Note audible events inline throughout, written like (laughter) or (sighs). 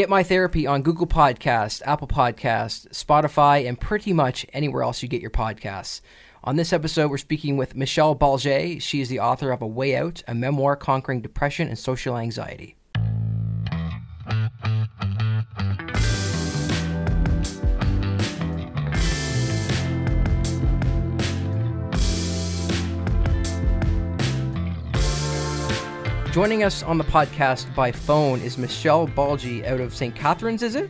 Get My Therapy on Google Podcast, Apple Podcast, Spotify, and pretty much anywhere else you get your podcasts. On this episode, we're speaking with Michelle Balge. She is the author of A Way Out, a memoir conquering depression and social anxiety. Joining us on the podcast by phone is Michelle Balge out of St. Catharines, is it?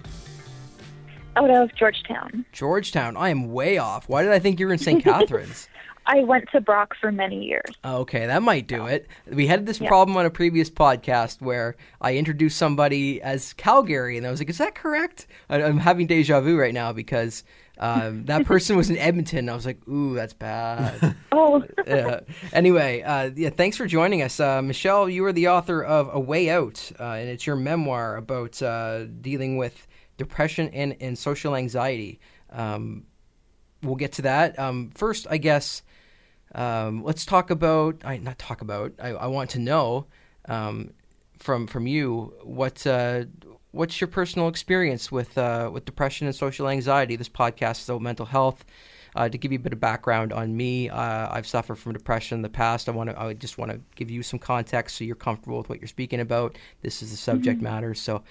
Out of Georgetown. Georgetown. I am way off. Why did I think you were in St. (laughs) Catharines? I went to Brock for many years. Okay, that might do it. We had this yeah. problem on a previous podcast where I introduced somebody as Calgary, and I was like, "Is that correct?" I'm having deja vu right now because um, that person was in Edmonton. I was like, "Ooh, that's bad." (laughs) oh. uh, anyway, uh, yeah, thanks for joining us, uh, Michelle. You are the author of A Way Out, uh, and it's your memoir about uh, dealing with depression and, and social anxiety. Um, we'll get to that. Um, first, I guess. Um, let's talk about. I not talk about. I, I want to know um, from from you what uh, what's your personal experience with uh, with depression and social anxiety? This podcast is about mental health. Uh, to give you a bit of background on me, uh, I've suffered from depression in the past. I want to, I just want to give you some context so you're comfortable with what you're speaking about. This is the subject mm-hmm. matter. So,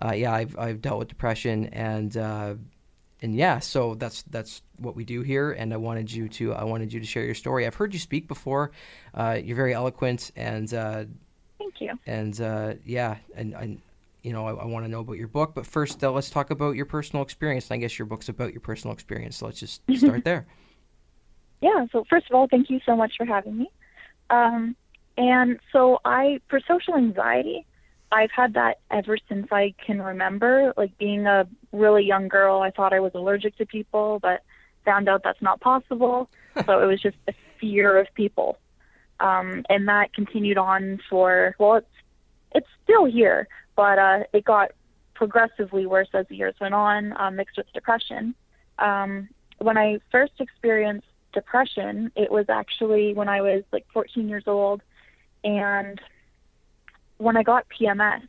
uh, yeah, I've I've dealt with depression and uh, and yeah, so that's that's what we do here. And I wanted you to I wanted you to share your story. I've heard you speak before. Uh, you're very eloquent and. Thank you. And yeah, and, and you know, I, I want to know about your book. But first, uh, let's talk about your personal experience. I guess your book's about your personal experience. So let's just start there. Yeah. So first of all, thank you so much for having me. Um, and so I, for social anxiety, I've had that ever since I can remember. Like being a really young girl, I thought I was allergic to people, but found out that's not possible. (laughs) so it was just a fear of people. Um, and that continued on for well, it's it's still here, but uh, it got progressively worse as the years went on, um, mixed with depression. Um, when I first experienced depression, it was actually when I was like 14 years old, and when I got PMS,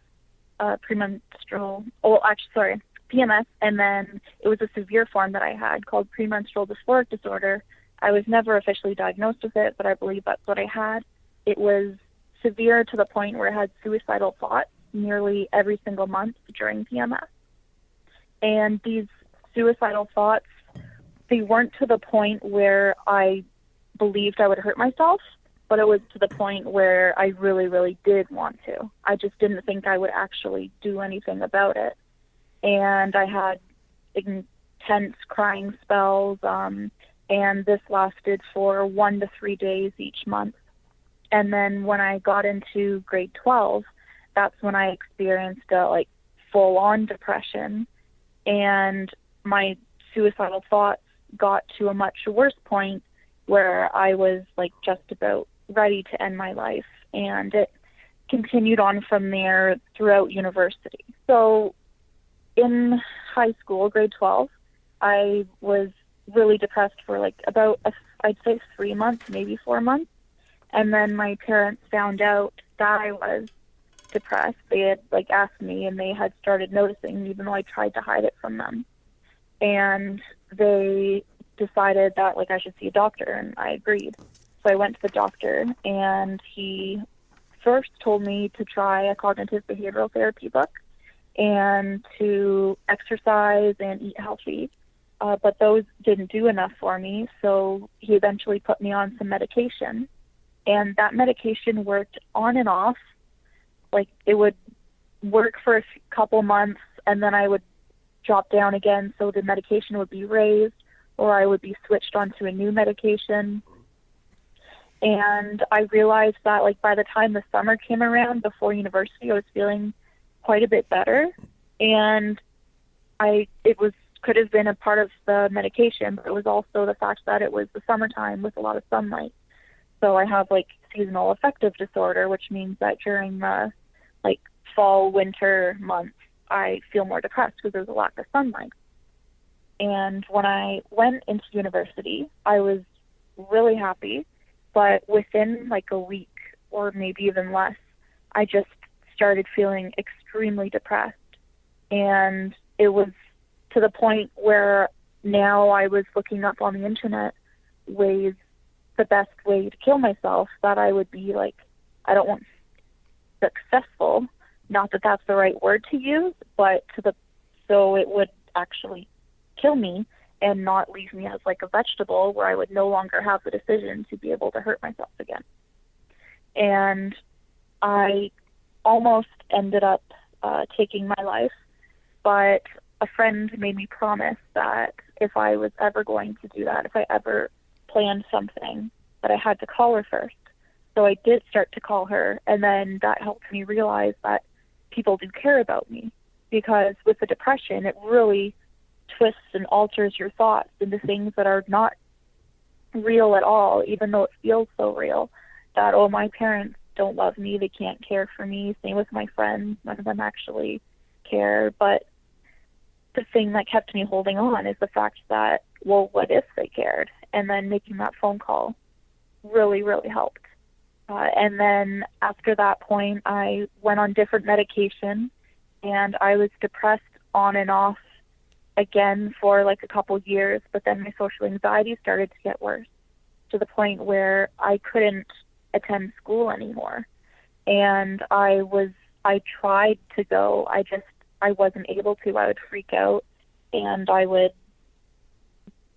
uh, premenstrual, oh, actually, sorry, PMS, and then it was a severe form that I had called premenstrual dysphoric disorder. I was never officially diagnosed with it, but I believe that's what I had. It was severe to the point where I had suicidal thoughts nearly every single month during PMS. And these suicidal thoughts, they weren't to the point where I believed I would hurt myself, but it was to the point where I really, really did want to. I just didn't think I would actually do anything about it. And I had intense crying spells, um, and this lasted for one to three days each month. And then when I got into grade 12, that's when I experienced a like full on depression and my suicidal thoughts got to a much worse point where I was like just about ready to end my life and it continued on from there throughout university. So in high school, grade 12, I was really depressed for like about a, I'd say 3 months, maybe 4 months. And then my parents found out that I was depressed. They had like asked me and they had started noticing even though I tried to hide it from them. And they decided that like I should see a doctor and I agreed. So I went to the doctor and he first told me to try a cognitive behavioral therapy book and to exercise and eat healthy. Uh, but those didn't do enough for me, so he eventually put me on some medication. And that medication worked on and off like it would work for a couple months and then I would drop down again so the medication would be raised or I would be switched onto a new medication. And I realized that like by the time the summer came around before university I was feeling quite a bit better and I it was could have been a part of the medication, but it was also the fact that it was the summertime with a lot of sunlight. So I have like seasonal affective disorder, which means that during the like fall, winter months, I feel more depressed because there's a lack of sunlight. And when I went into university, I was really happy, but within like a week or maybe even less, I just started feeling extremely depressed. And it was to the point where now I was looking up on the internet ways, the best way to kill myself, that I would be like, I don't want successful. Not that that's the right word to use, but to the so it would actually kill me and not leave me as like a vegetable where I would no longer have the decision to be able to hurt myself again. And I almost ended up uh, taking my life, but a friend made me promise that if I was ever going to do that, if I ever planned something, that I had to call her first. So I did start to call her, and then that helped me realize that people do care about me because with the depression, it really twists and alters your thoughts into things that are not real at all, even though it feels so real. That, oh, my parents don't love me, they can't care for me. Same with my friends, none of them actually care. But the thing that kept me holding on is the fact that, well, what if they cared? And then making that phone call really, really helped. Uh, and then after that point, I went on different medication and I was depressed on and off again for like a couple years, but then my social anxiety started to get worse to the point where I couldn't attend school anymore. And I was I tried to go, I just I wasn't able to. I would freak out and I would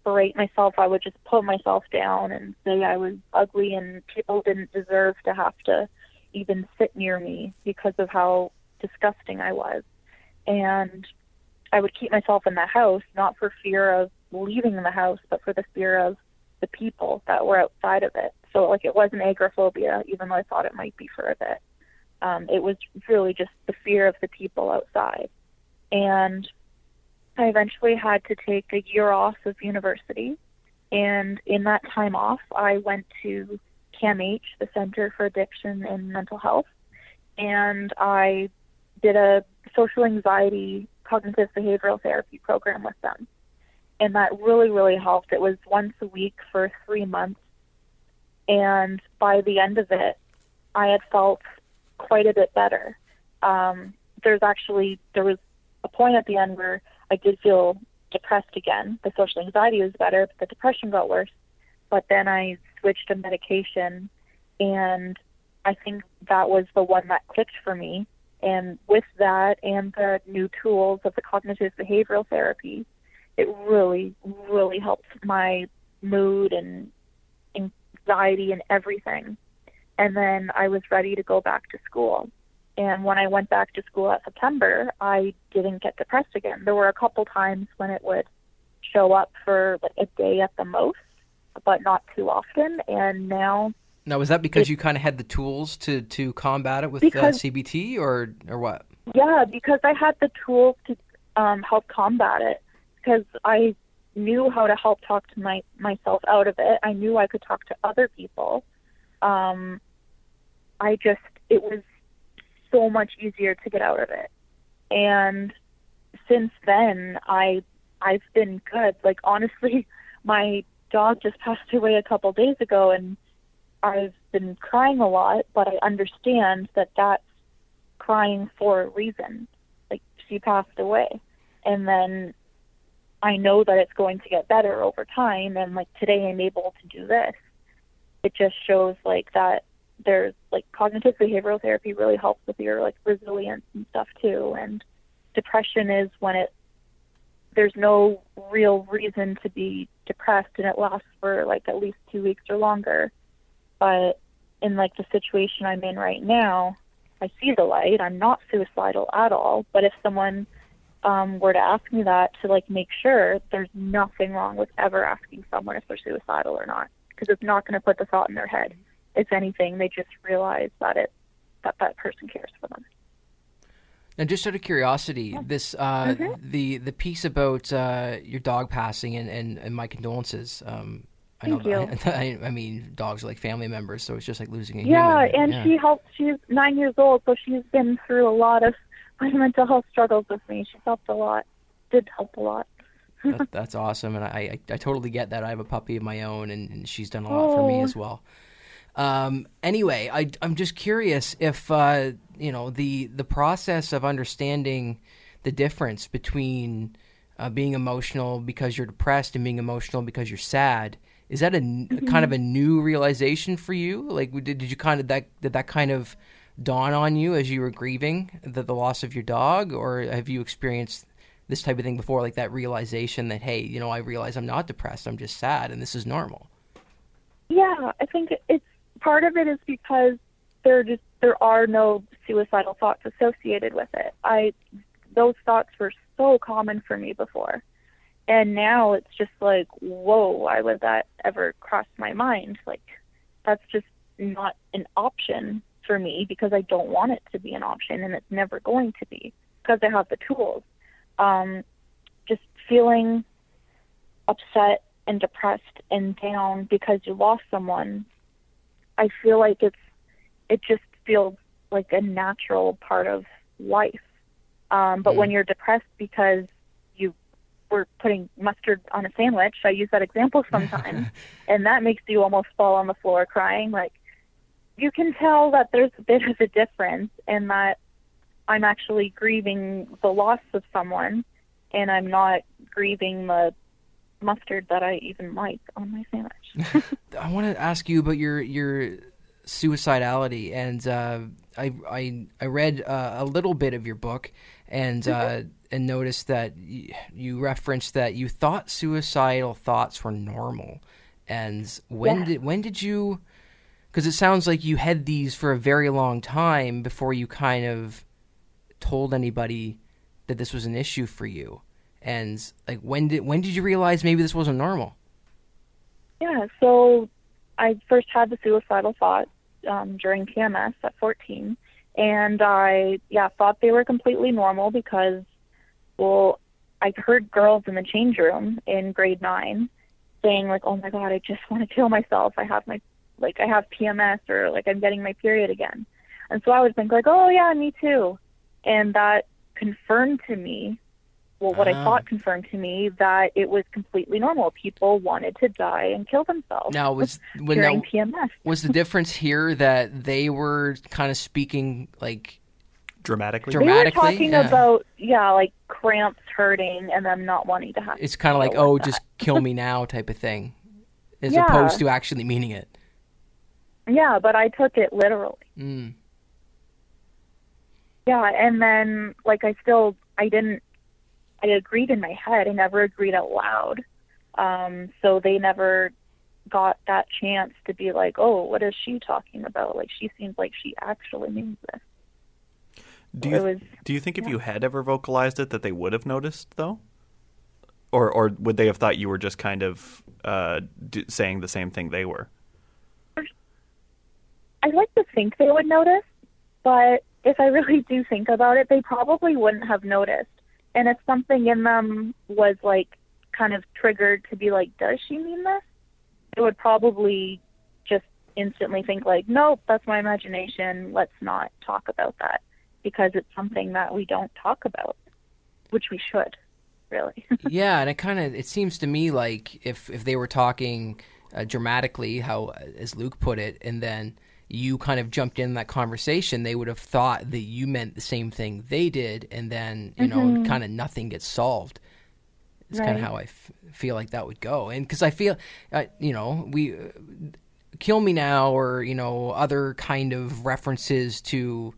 berate myself. I would just put myself down and say I was ugly and people didn't deserve to have to even sit near me because of how disgusting I was. And I would keep myself in the house, not for fear of leaving the house, but for the fear of the people that were outside of it. So, like, it wasn't agoraphobia, even though I thought it might be for a bit. Um, it was really just the fear of the people outside. And I eventually had to take a year off of university. And in that time off, I went to CAMH, the Center for Addiction and Mental Health, and I did a social anxiety cognitive behavioral therapy program with them. And that really, really helped. It was once a week for three months. And by the end of it, I had felt quite a bit better. Um, there's actually, there was a point at the end where I did feel depressed again. The social anxiety was better, but the depression got worse. But then I switched to medication, and I think that was the one that clicked for me. And with that and the new tools of the cognitive behavioral therapy, it really, really helped my mood and anxiety and everything. And then I was ready to go back to school. And when I went back to school at September, I didn't get depressed again. There were a couple times when it would show up for like a day at the most, but not too often. And now now, was that because it, you kind of had the tools to, to combat it with uh, because, uh, CBT, or or what? Yeah, because I had the tools to um, help combat it. Because I knew how to help talk to my myself out of it. I knew I could talk to other people. Um, I just it was so much easier to get out of it, and since then I I've been good. Like honestly, (laughs) my dog just passed away a couple days ago, and I've been crying a lot, but I understand that that's crying for a reason. Like she passed away, and then I know that it's going to get better over time. And like today, I'm able to do this. It just shows like that there's like cognitive behavioral therapy really helps with your like resilience and stuff too. And depression is when it there's no real reason to be depressed and it lasts for like at least two weeks or longer but in like the situation I'm in right now, I see the light. I'm not suicidal at all. But if someone um, were to ask me that to like make sure, there's nothing wrong with ever asking someone if they're suicidal or not, because it's not going to put the thought in their head. If anything, they just realize that it that that person cares for them. Now, just out of curiosity, yeah. this uh, mm-hmm. the the piece about uh, your dog passing and, and, and my condolences. Um, I Thank you. (laughs) I, I, mean, dogs are like family members, so it's just like losing a yeah, human. And yeah, and she helped. She's nine years old, so she's been through a lot of (laughs) my mental health struggles with me. She's helped a lot. Did help a lot. that, (laughs) that's awesome, and I, I, I totally get that. I have a puppy of my own, and, and she's done a lot oh. for me oh. as well. Um, anyway, I, I'm just curious if uh, you know the the process of understanding the difference between uh, being emotional because you're depressed and being emotional because you're sad. Is that a mm-hmm. kind of a new realization for you? Like, did, did you kind of that did that kind of dawn on you as you were grieving the, the loss of your dog, or have you experienced this type of thing before, like that realization that hey, you know, I realize I'm not depressed, I'm just sad, and this is normal. Yeah, I think it's part of it is because there just there are no suicidal thoughts associated with it. I those thoughts were so common for me before. And now it's just like, whoa, why would that ever cross my mind? Like that's just not an option for me because I don't want it to be an option and it's never going to be because I have the tools. Um, just feeling upset and depressed and down because you lost someone, I feel like it's it just feels like a natural part of life. Um, but mm. when you're depressed because you were putting mustard on a sandwich, I use that example sometimes, (laughs) and that makes you almost fall on the floor crying. Like you can tell that there's a bit of a difference in that I'm actually grieving the loss of someone, and I'm not grieving the mustard that I even like on my sandwich. (laughs) I want to ask you about your your suicidality, and uh, I, I I read uh, a little bit of your book, and uh, mm-hmm. and noticed that y- you referenced that you thought suicidal thoughts were normal, and when yeah. did when did you? Because it sounds like you had these for a very long time before you kind of told anybody that this was an issue for you. And like when did when did you realize maybe this wasn't normal? Yeah, so I first had the suicidal thought um, during PMS at 14, and I yeah thought they were completely normal because well I heard girls in the change room in grade nine saying like oh my god I just want to kill myself. I have my like I have PMS or like I'm getting my period again, and so I would think like oh yeah me too, and that confirmed to me well, what uh, I ah. thought confirmed to me that it was completely normal. People wanted to die and kill themselves. Now, was when during now, PMS. was the difference here that they were kind of speaking like dramatically? Dramatically, they were talking yeah. about yeah, like cramps hurting and them not wanting to have. It's kind of like oh, just kill me now type of thing, as yeah. opposed to actually meaning it. Yeah, but I took it literally. Mm. Yeah, and then like I still I didn't I agreed in my head. I never agreed out loud. Um, so they never got that chance to be like, oh, what is she talking about? Like, she seems like she actually means this. Do you, was, do you think if you had ever vocalized it that they would have noticed, though? Or, or would they have thought you were just kind of uh, d- saying the same thing they were? I'd like to think they would notice, but if I really do think about it, they probably wouldn't have noticed and if something in them was like kind of triggered to be like, does she mean this? It would probably just instantly think like, nope, that's my imagination. Let's not talk about that because it's something that we don't talk about, which we should, really. (laughs) yeah, and it kind of it seems to me like if if they were talking uh, dramatically, how as Luke put it, and then you kind of jumped in that conversation, they would have thought that you meant the same thing they did, and then you mm-hmm. know, kind of nothing gets solved. It's right. kind of how I f- feel like that would go, and because I feel, uh, you know, we uh, kill me now, or you know, other kind of references to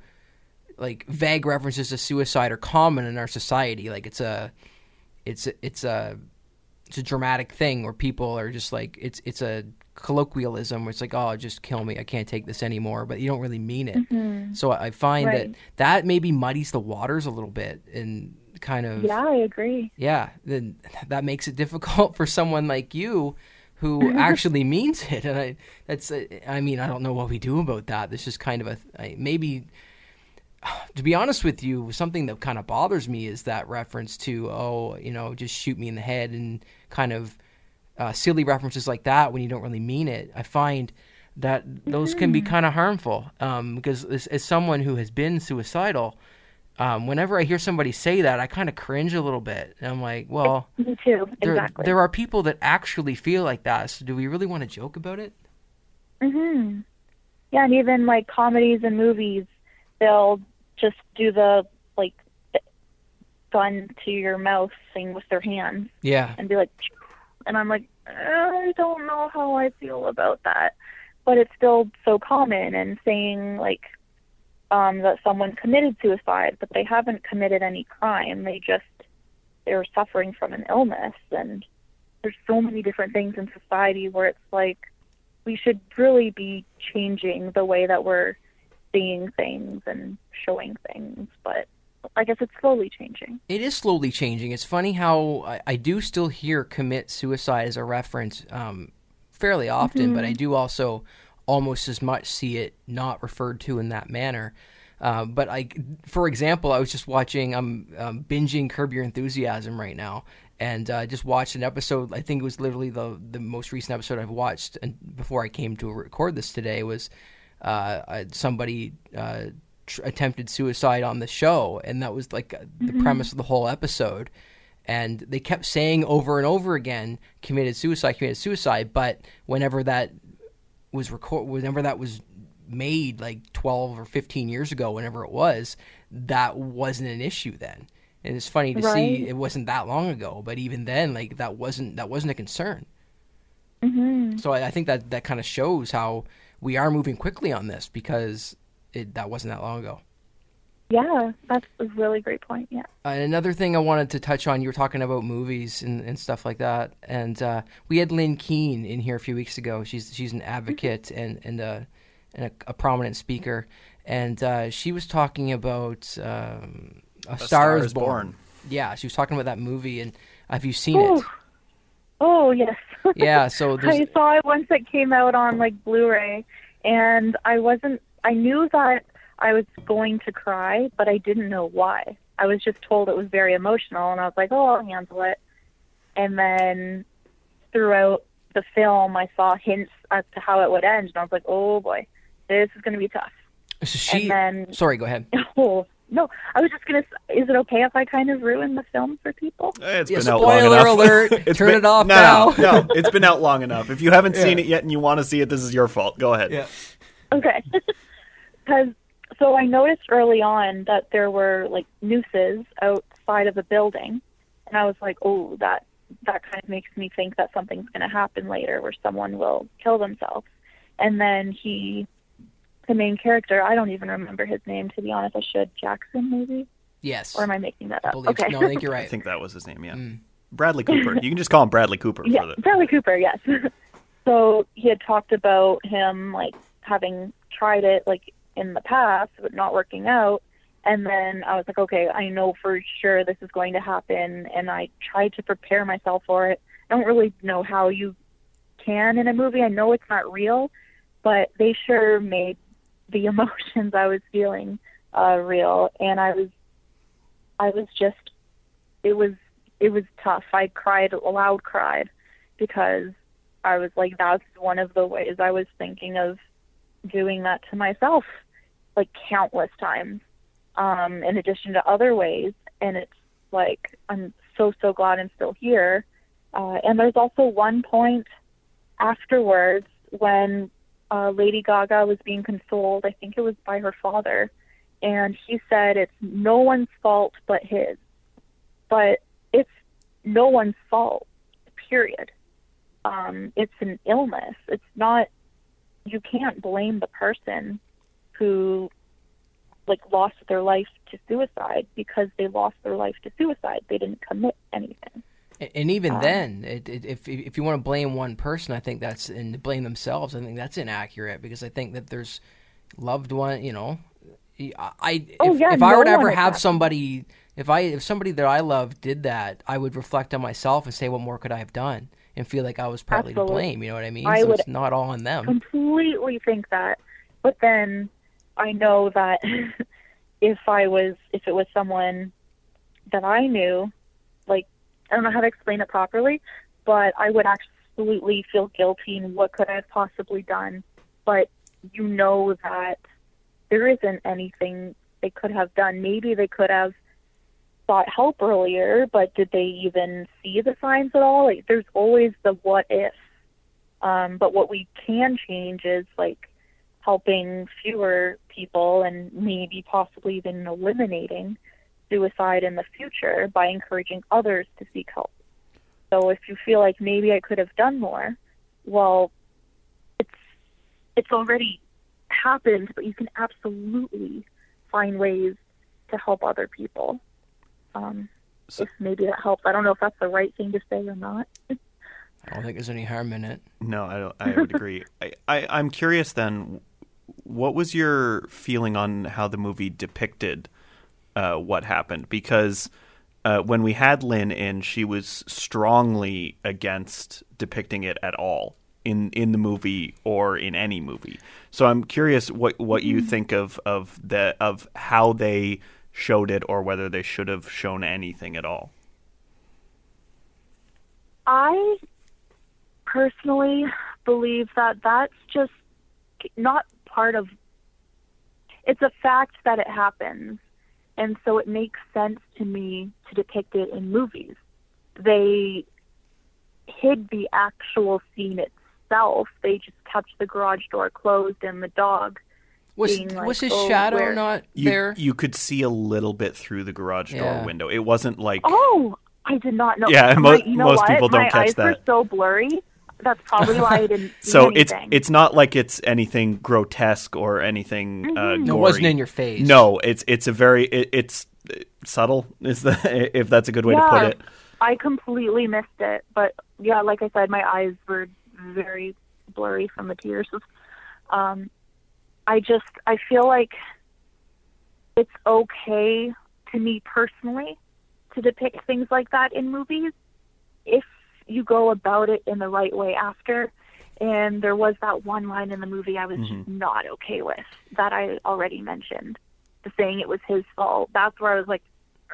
like vague references to suicide are common in our society. Like it's a, it's a, it's a, it's a dramatic thing where people are just like it's it's a colloquialism where it's like, oh, just kill me. I can't take this anymore. But you don't really mean it. Mm-hmm. So I find right. that that maybe muddies the waters a little bit and kind of. Yeah, I agree. Yeah. Then (laughs) that makes it difficult for someone like you who (laughs) actually means it. And I, that's, I mean, I don't know what we do about that. This is kind of a, maybe, (sighs) to be honest with you, something that kind of bothers me is that reference to, oh, you know, just shoot me in the head and kind of uh, silly references like that when you don't really mean it, I find that those can be mm-hmm. kind of harmful. Um, because as, as, someone who has been suicidal, um, whenever I hear somebody say that, I kind of cringe a little bit. And I'm like, well, (laughs) me too. There, exactly. there are people that actually feel like that. So do we really want to joke about it? Mm-hmm. Yeah, and even like comedies and movies, they'll just do the like gun to your mouth thing with their hands. Yeah. And be like, and I'm like, I don't know how I feel about that, but it's still so common. And saying like um, that someone committed suicide, but they haven't committed any crime. They just they're suffering from an illness, and there's so many different things in society where it's like we should really be changing the way that we're seeing things and showing things, but I guess it's slowly changing. It is slowly changing. It's funny how I, I do still hear commit suicide as a reference um, fairly often, mm-hmm. but I mm-hmm. do also almost as much see it not referred to in that manner. Uh, but I, for example, I was just watching. I'm um, binging Curb Your Enthusiasm right now, and uh, just watched an episode. I think it was literally the the most recent episode I've watched, and before I came to record this today was uh, somebody uh, tr- attempted suicide on the show, and that was like the mm-hmm. premise of the whole episode. And they kept saying over and over again, "committed suicide, committed suicide." But whenever that was record, whenever that was made, like twelve or fifteen years ago, whenever it was, that wasn't an issue then. And it's funny to right. see it wasn't that long ago, but even then, like that wasn't that wasn't a concern. Mm-hmm. So I, I think that that kind of shows how we are moving quickly on this because it, that wasn't that long ago. Yeah, that's a really great point. Yeah. Uh, another thing I wanted to touch on, you were talking about movies and, and stuff like that, and uh, we had Lynn Keen in here a few weeks ago. She's she's an advocate mm-hmm. and and, a, and a, a, prominent speaker, and uh, she was talking about um, a, a, Star, Star is born. born. Yeah, she was talking about that movie, and have you seen Ooh. it? Oh yes. yeah, so (laughs) I saw it once it came out on like Blu-ray, and I wasn't. I knew that I was going to cry, but I didn't know why. I was just told it was very emotional, and I was like, "Oh, I'll handle it." And then throughout the film, I saw hints as to how it would end, and I was like, "Oh boy, this is going to be tough." So she. Then, (laughs) sorry, go ahead. (laughs) Oh, no, I was just gonna. Is it okay if I kind of ruin the film for people? It's yeah, been out long enough. Spoiler alert! (laughs) Turn been, it off no, now. No, no, it's been out long enough. If you haven't yeah. seen it yet and you want to see it, this is your fault. Go ahead. Yeah. Okay. Because so I noticed early on that there were like nooses outside of the building, and I was like, oh, that that kind of makes me think that something's going to happen later, where someone will kill themselves. And then he the main character. I don't even remember his name to be honest. I should Jackson maybe. Yes. Or am I making that up? okay. No, I think you're (laughs) right. I think that was his name. Yeah. Mm. Bradley Cooper. (laughs) You can just call him Bradley Cooper. yeah, the... Bradley Cooper. Yes. (laughs) so he had talked about him like having tried it like in the past but not working out. And then I was like, okay, I know for sure this is going to happen, and I tried to prepare myself for it. I don't really know how you can in a movie. I know it's not real, but they sure made the (laughs) emotions I was feeling uh, real, and I was, I was just, it was, it was tough. I cried, loud cried, because I was like, that's one of the ways I was thinking of doing that to myself, like countless times, um, in addition to other ways. And it's like, I'm so, so glad I'm still here. Uh, and there's also one point afterwards when uh, Lady Gaga was being consoled. I think it was by her father, and he said it's no one's fault but his. But it's no one's fault. Period. Um, it's an illness. It's not. You can't blame the person who like lost their life to suicide because they lost their life to suicide. They didn't commit anything. And even um, then, it, it, if if you want to blame one person, I think that's and blame themselves. I think that's inaccurate because I think that there's loved one. You know, I oh, if, yeah, if no I were to ever have somebody, if I if somebody that I love did that, I would reflect on myself and say, what more could I have done, and feel like I was partly Absolutely. to blame. You know what I mean? I so would it's not all on them. Completely think that, but then I know that (laughs) if I was if it was someone that I knew, like I don't know how to explain it properly, but I would absolutely feel guilty and what could I have possibly done. But you know that there isn't anything they could have done. Maybe they could have sought help earlier, but did they even see the signs at all? Like, there's always the what if. Um, but what we can change is like helping fewer people and maybe possibly even eliminating suicide in the future by encouraging others to seek help. So if you feel like maybe I could have done more, well, it's it's already happened, but you can absolutely find ways to help other people. Um, so, if maybe that helps. I don't know if that's the right thing to say or not. I don't think there's any harm in it. No, I don't. I would agree. I, I I'm curious then. What was your feeling on how the movie depicted uh, what happened? Because uh, when we had Lynn in, she was strongly against depicting it at all in in the movie or in any movie. So I'm curious what what you mm-hmm. think of of the of how they showed it or whether they should have shown anything at all. I personally believe that that's just not part of it's a fact that it happens. And so it makes sense to me to depict it in movies. They hid the actual scene itself. They just kept the garage door closed and the dog was like, was his oh, shadow where? not you, there? you could see a little bit through the garage door Yeah. window. It wasn't like oh i did not know. Yeah, My- mo- you know most what? people don't My catch eyes were so blurry that's probably why i (laughs) didn't see so it's it's not like it's anything grotesque or anything uh, Mhm. no, gory. it wasn't in your face No, it's it's a very it, it's uh, subtle is the (laughs) if that's a good way to put it. I completely missed it, but yeah, like I said, my eyes were very blurry from the tears. Um, I just I feel like it's okay to me personally to depict things like that in movies if you go about it in the right way after. And there was that one line in the movie I was just not okay with that I already mentioned. The saying it was his fault. That's where I was like,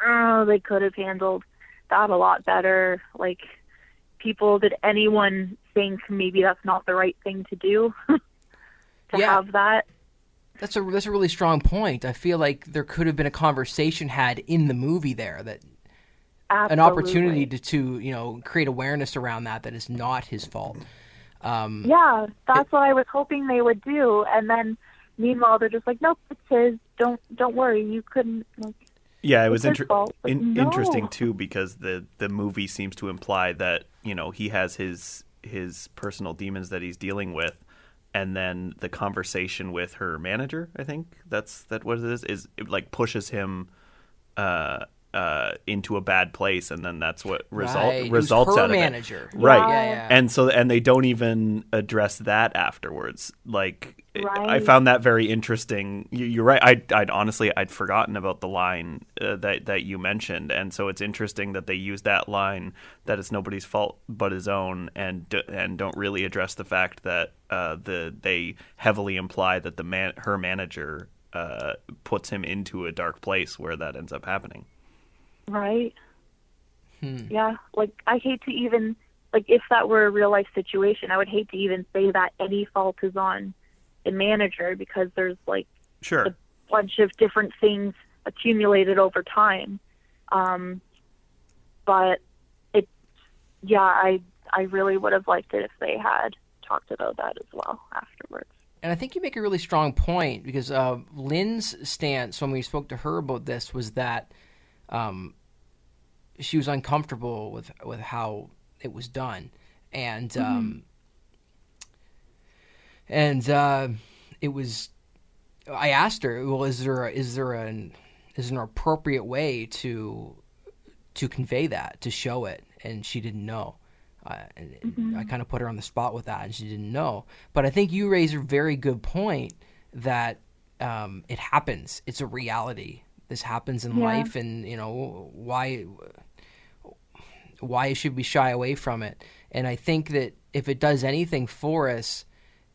oh, they could have handled that a lot better. Like, people, did anyone think maybe that's not the right thing to do? (laughs) to Yeah. have that? That's a that's a really strong point. I feel like there could have been a conversation had in the movie there that Absolutely. an opportunity to, to you know create awareness around that that is not his fault. Um, Yeah, that's what I was hoping they would do. And then, meanwhile, they're just like, nope, it's his. Don't don't worry. You couldn't. Like, Yeah, it was inter- in- no. interesting too because the the movie seems to imply that you know he has his his personal demons that he's dealing with, and then the conversation with her manager, I think that's that what it is, is it like pushes him uh uh into a bad place, and then that's what result right, results her out of it. manager. Right. Yeah, yeah. and so and they don't even address that afterwards like i found that very interesting you, you're right I'd, I'd honestly i'd forgotten about the line uh, that that you mentioned and so it's interesting that they use that line that it's nobody's fault but his own and and don't really address the fact that uh, the they heavily imply that the man her manager uh, puts him into a dark place where that ends up happening right? Hmm. Yeah, like I hate to even like if that were a real life situation, I would hate to even say that any fault is on the manager because there's like sure a bunch of different things accumulated over time. Um, but it, yeah, I I really would have liked it if they had talked about that as well afterwards. And I think you make a really strong point because uh, Lynn's stance when we spoke to her about this was that um, she was uncomfortable with with how it was done, and um, and uh, it was. I asked her, "Well, is there a, is there an is an appropriate way to to convey that to show it?" And she didn't know. Uh, and and I kind of put her on the spot with that, and she didn't know. But I think you raise a very good point that um, it happens. It's a reality. This happens in Yeah. life, and you know why why should we shy away from it? And I think that if it does anything for us,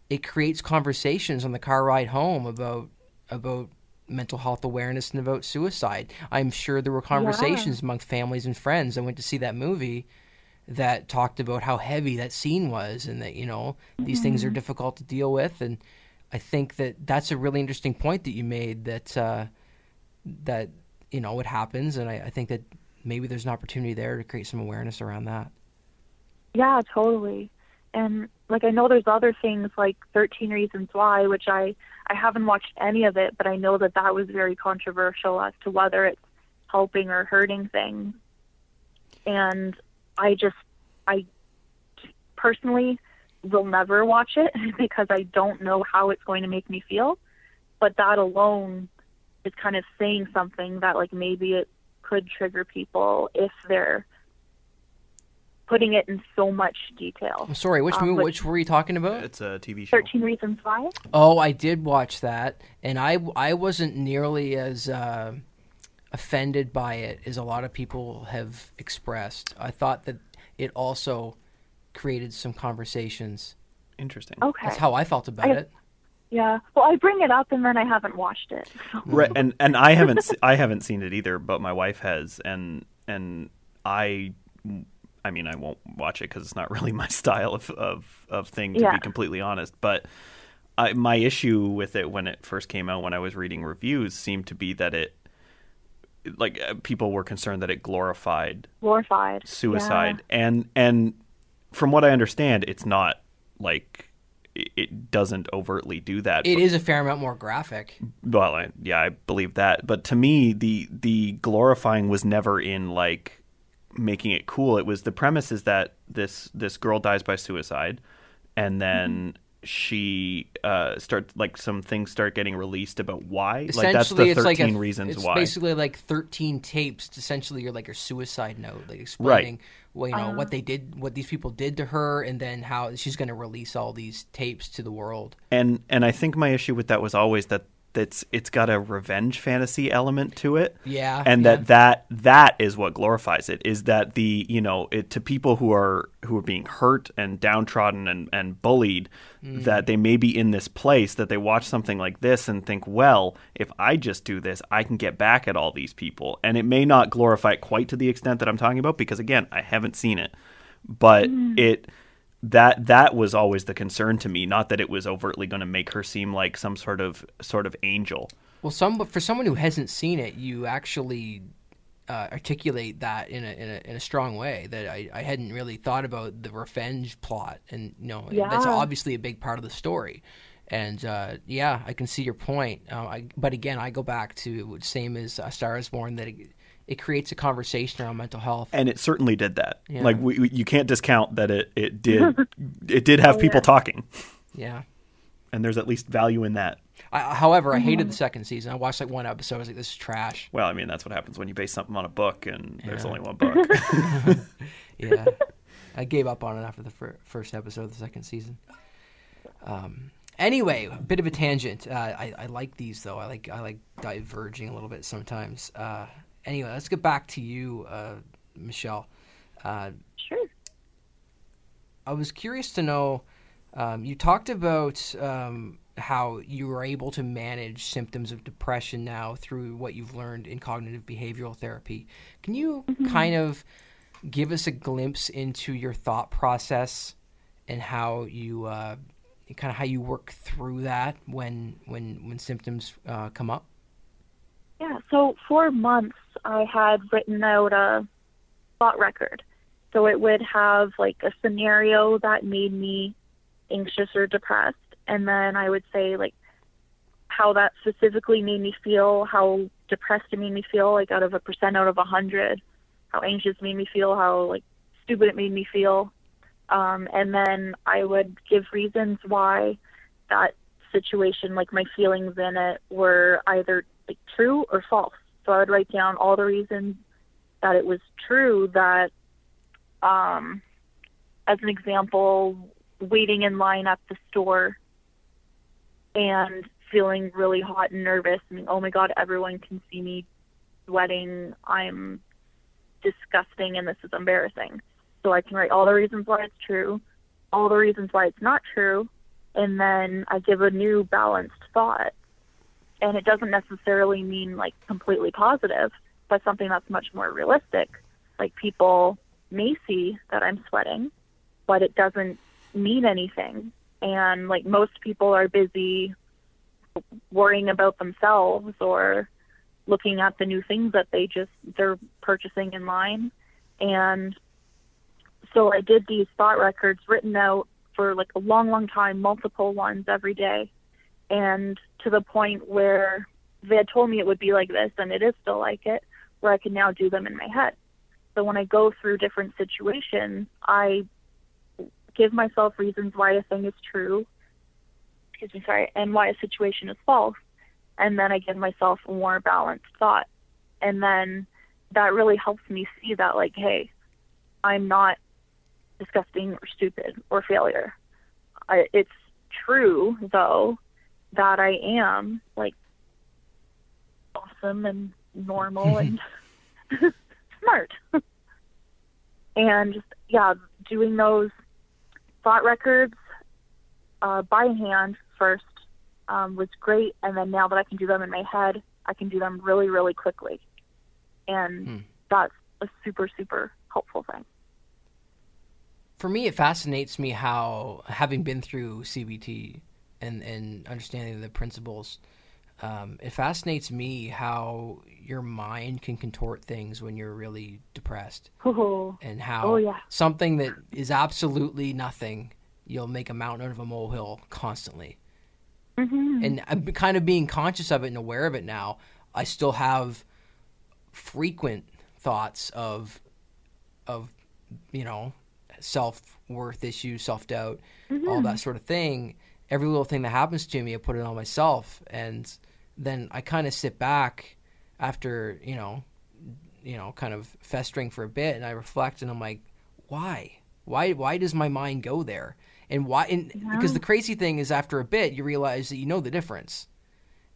it creates conversations on the car ride home about about mental health awareness and about suicide. I'm sure there were conversations among families and friends. That went to see that movie that talked about how heavy that scene was and that you know these things are difficult to deal with. And I think that that's a really interesting point that you made that uh, that you know it happens. And I, I think that maybe there's an opportunity there to create some awareness around that. Yeah, totally. And like I know there's other things like 13 Reasons Why, which I I haven't watched any of it, but I know that that was very controversial as to whether it's helping or hurting things. And I just, I personally will never watch it (laughs) because I don't know how it's going to make me feel. But that alone is kind of saying something that, like, maybe it could trigger people if they're putting it in so much detail. I'm sorry, which Um, movie? but- Which were you talking about? It's a TV show. 13 Reasons Why? Oh, I did watch that, and I I wasn't nearly as uh, offended by it as a lot of people have expressed. I thought that it also created some conversations. Interesting. Okay. That's how I felt about I- it. Yeah. Well, I bring it up and then I haven't watched it. So. Right, and and I haven't I haven't seen it either, but my wife has, and and I, I mean, I won't watch it because it's not (laughs) really my style of of, of thing to Yeah. be completely honest. But I, my issue with it when it first came out, when I was reading reviews, seemed to be that it, like, uh, people were concerned that it glorified Glorified. suicide and and from what i understand it's not like it- doesn't overtly do that It but- is a fair amount more graphic. well I, yeah i believe that. But to me the the glorifying was never in like making it cool. It was the premise is that this this girl dies by suicide and then she uh start like some things start getting released about why. Like that's Essentially, the it's 13 like a, reasons it's why. basically like 13 tapes. Essentially, you're like your suicide note, like explaining well, you know what uh-huh. they did, what these people did to her, and then how she's going to release all these tapes to the world. and and I think my issue with that was always that that's it's got a revenge fantasy element to it. Yeah, and yeah. that that that is what glorifies it. Is that the you know it to people who are who are being hurt and downtrodden and and bullied Mm. that they may be in this place that they watch something like this and think, well, if I just do this, I can get back at all these people. And it may not glorify it quite to the extent that I'm talking about because again, I haven't seen it, but it that that was always the concern to me not that it was overtly going to make her seem like some sort of sort of angel Well, some but for someone who hasn't seen it, you actually uh, articulate that in a, in a in a strong way that I, I hadn't really thought about the revenge plot, and you know that's obviously a big part of the story. And uh, yeah, I can see your point. Uh, I, but again, I go back to same as A Star Is Born that it, it creates a conversation around mental health. and it certainly did that Yeah. like we, we, you can't discount that it it did (laughs) it did have people talking Yeah. and there's at least value in that I, however, I hated the second season. I watched like one episode. I was like, "This is trash." well i mean that's what happens when you base something on a book and there's only one book (laughs) (laughs) Yeah, I gave up on it after the fir- first episode of the second season. Um, anyway, a bit of a tangent. Uh, I, I like these though. I like I like diverging a little bit sometimes. Uh, anyway, let's get back to you, uh, Michelle. Uh, Sure. I was curious to know. Um, you talked about um, how you were able to manage symptoms of depression now through what you've learned in cognitive behavioral therapy. Can you kind of give us a glimpse into your thought process and how you uh, kind of how you work through that when when when symptoms uh, come up? Yeah, so for months I had written out a thought record. So it would have like a scenario that made me anxious or depressed, and then I would say like how that specifically made me feel, how depressed it made me feel, like out of a percent out of a hundred, how anxious made me feel, how like stupid it made me feel, um, and then I would give reasons why that situation, like my feelings in it, were either like true or false. So I would write down all the reasons that it was true that, um, as an example, waiting in line at the store and feeling really hot and nervous. I mean, oh my God, everyone can see me sweating. I'm disgusting and this is embarrassing. So I can write all the reasons why it's true, all the reasons why it's not true, and then I give a new balanced thought. And it doesn't necessarily mean like completely positive, but something that's much more realistic. Like people may see that I'm sweating, but it doesn't mean anything. And like most people are busy worrying about themselves or looking at the new things that they just they're purchasing in line. And so I did these thought records written out for like a long, long time, multiple ones every day. And to the point where they had told me it would be like this, and it is still like it, where I can now do them in my head. So when I go through different situations, I give myself reasons why a thing is true, excuse me, sorry, and why a situation is false. And then I give myself a more balanced thought. And then that really helps me see that, like, hey, I'm not disgusting or stupid or failure. I, it's true, though, that I am, like, awesome and normal (laughs) and (laughs) smart. and just, yeah, doing those thought records uh, by hand first um, was great. And then now that I can do them in my head, I can do them really, really quickly. And hmm. that's a super, super helpful thing. For me, it fascinates me how, having been through CBT and, and understanding the principles, um, it fascinates me how your mind can contort things when you're really depressed, oh. and how oh, yeah. something that is absolutely nothing, you'll make a mountain out of a molehill constantly. Mm-hmm. And I'm kind of being conscious of it and aware of it now. I still have frequent thoughts of, of, you know, self worth issues, self doubt, mm-hmm. all that sort of thing every little thing that happens to me, I put it on myself, and then I kind of sit back after you know, you know, kind of festering for a bit, and I reflect, and I'm like, why, why, why does my mind go there? And why? And yeah. because the crazy thing is, after a bit, you realize that you know the difference,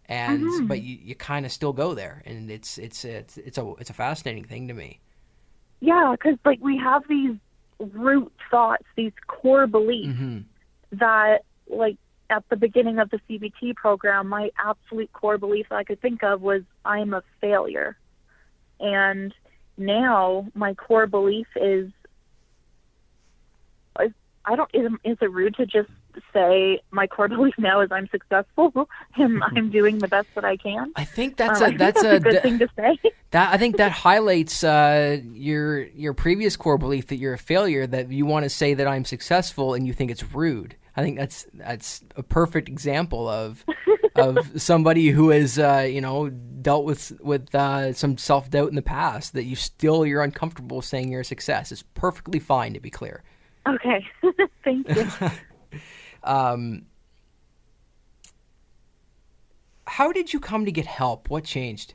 and mm-hmm. but you, you kind of still go there, and it's it's it's it's a it's a fascinating thing to me. Yeah, because like we have these root thoughts, these core beliefs mm-hmm. that like at the beginning of the CBT program, my absolute core belief that I could think of was I'm a failure. And now my core belief is I don't is, is it rude to just say my core belief now is I'm successful (laughs) and (laughs) I'm doing the best that I can. I think that's um, a that's, (laughs) a, a, good thing to say. That I think that highlights uh, your your previous core belief that you're a failure. That you want to say that I'm successful and you think it's rude. I think that's that's a perfect example of of somebody who has uh, you know dealt with with uh, some self doubt in the past that you still you're uncomfortable saying you're a success. It's perfectly fine to be clear. Okay, thank you. Um, how did you come to get help? What changed?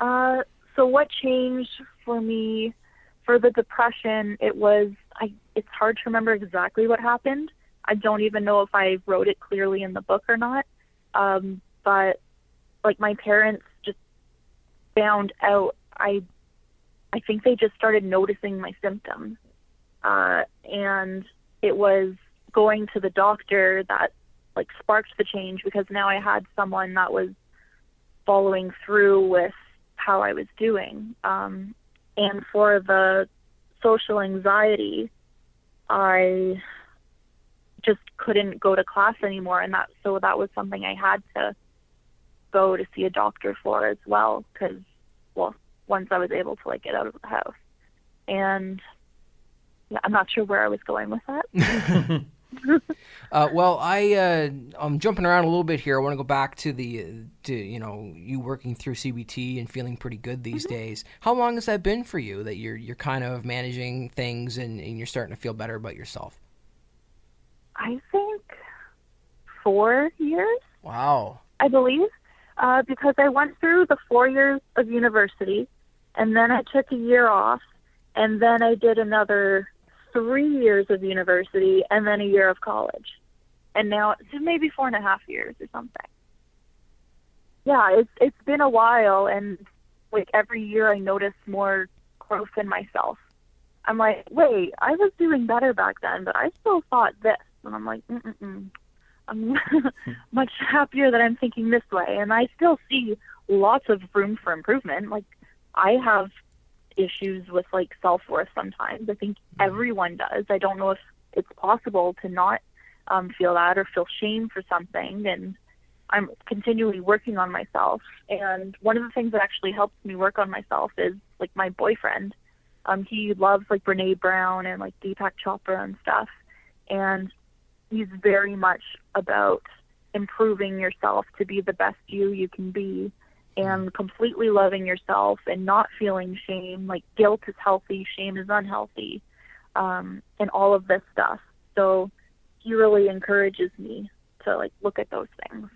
Uh, so what changed for me for the depression? It was I it's hard to remember exactly what happened. I don't even know if I wrote it clearly in the book or not. Um, but like my parents just found out I I think they just started noticing my symptoms. Uh, and it was going to the doctor that like sparked the change because now I had someone that was following through with how I was doing. Um, and for the social anxiety, I just couldn't go to class anymore, and that so that was something I had to go to see a doctor for as well. Because well, once I was able to like get out of the house, and yeah, I'm not sure where I was going with that. (laughs) uh, well, I uh, I'm jumping around a little bit here. I want to go back to the to you know you working through CBT and feeling pretty good these mm-hmm. days. How long has that been for you that you're you're kind of managing things and, and you're starting to feel better about yourself? I think four years. Wow. I believe uh, because I went through the four years of university, and then I took a year off, and then I did another three years of university and then a year of college. And now it's maybe four and a half years or something. Yeah, it's it's been a while and like every year I notice more growth in myself. I'm like, wait, I was doing better back then, but I still thought this. And I'm like, mm-mm. I'm (laughs) much happier that I'm thinking this way. And I still see lots of room for improvement. Like, I have issues with like self worth sometimes. I think mm-hmm. everyone does. I don't know if it's possible to not um, feel that or feel shame for something. And I'm continually working on myself. And one of the things that actually helps me work on myself is like my boyfriend. Um, he loves like Brene Brown and like Deepak Chopra and stuff. And he's very much about improving yourself to be the best you you can be and completely loving yourself and not feeling shame. Like guilt is healthy, shame is unhealthy, um, and all of this stuff. So he really encourages me to like look at those things.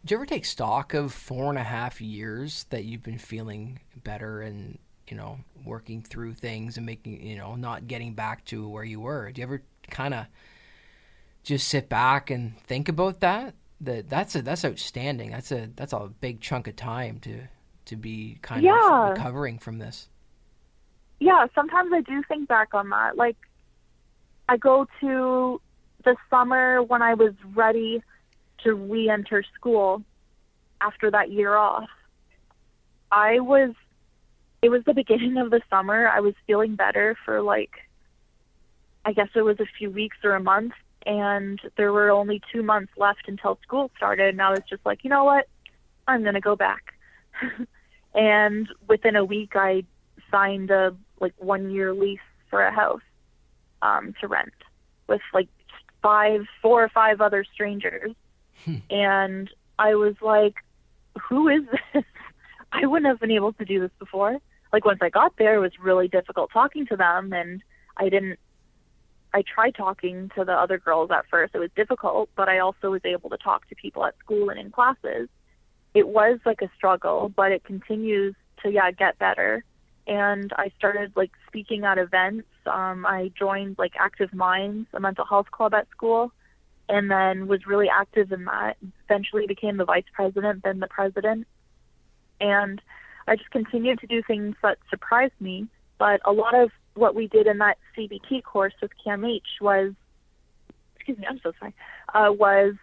Did you ever take stock of four and a half years that you've been feeling better and you know working through things and making you know not getting back to where you were? Do you ever kind of just sit back and think about that? That that's a that's outstanding. That's a that's a big chunk of time to to be kind Yeah. of recovering from this. yeah, sometimes I do think back on that. Like, I go to the summer when I was ready to re enter school after that year off. I was, it was the beginning of the summer. I was feeling better for like, I guess it was a few weeks or a month. And there were only two months left until school started. And I was just like, you know what? I'm going to go back. (laughs) and within a week, I signed a like one year lease for a house um, to rent with like five, four or five other strangers. and I was like, who is (laughs) this? I wouldn't have been able to do this before. Like once I got there, it was really difficult talking to them, and I didn't. I tried talking to the other girls at first. It was difficult, but I also was able to talk to people at school and in classes. It was like a struggle, but it continues to yeah get better and I started like speaking at events. Um, I joined like Active Minds, a mental health club at school, and then was really active in that. Eventually became the vice president, then the president, and I just continued to do things that surprised me. But a lot of what we did in that CBT course with CAMH was, excuse me, I'm so sorry, uh, was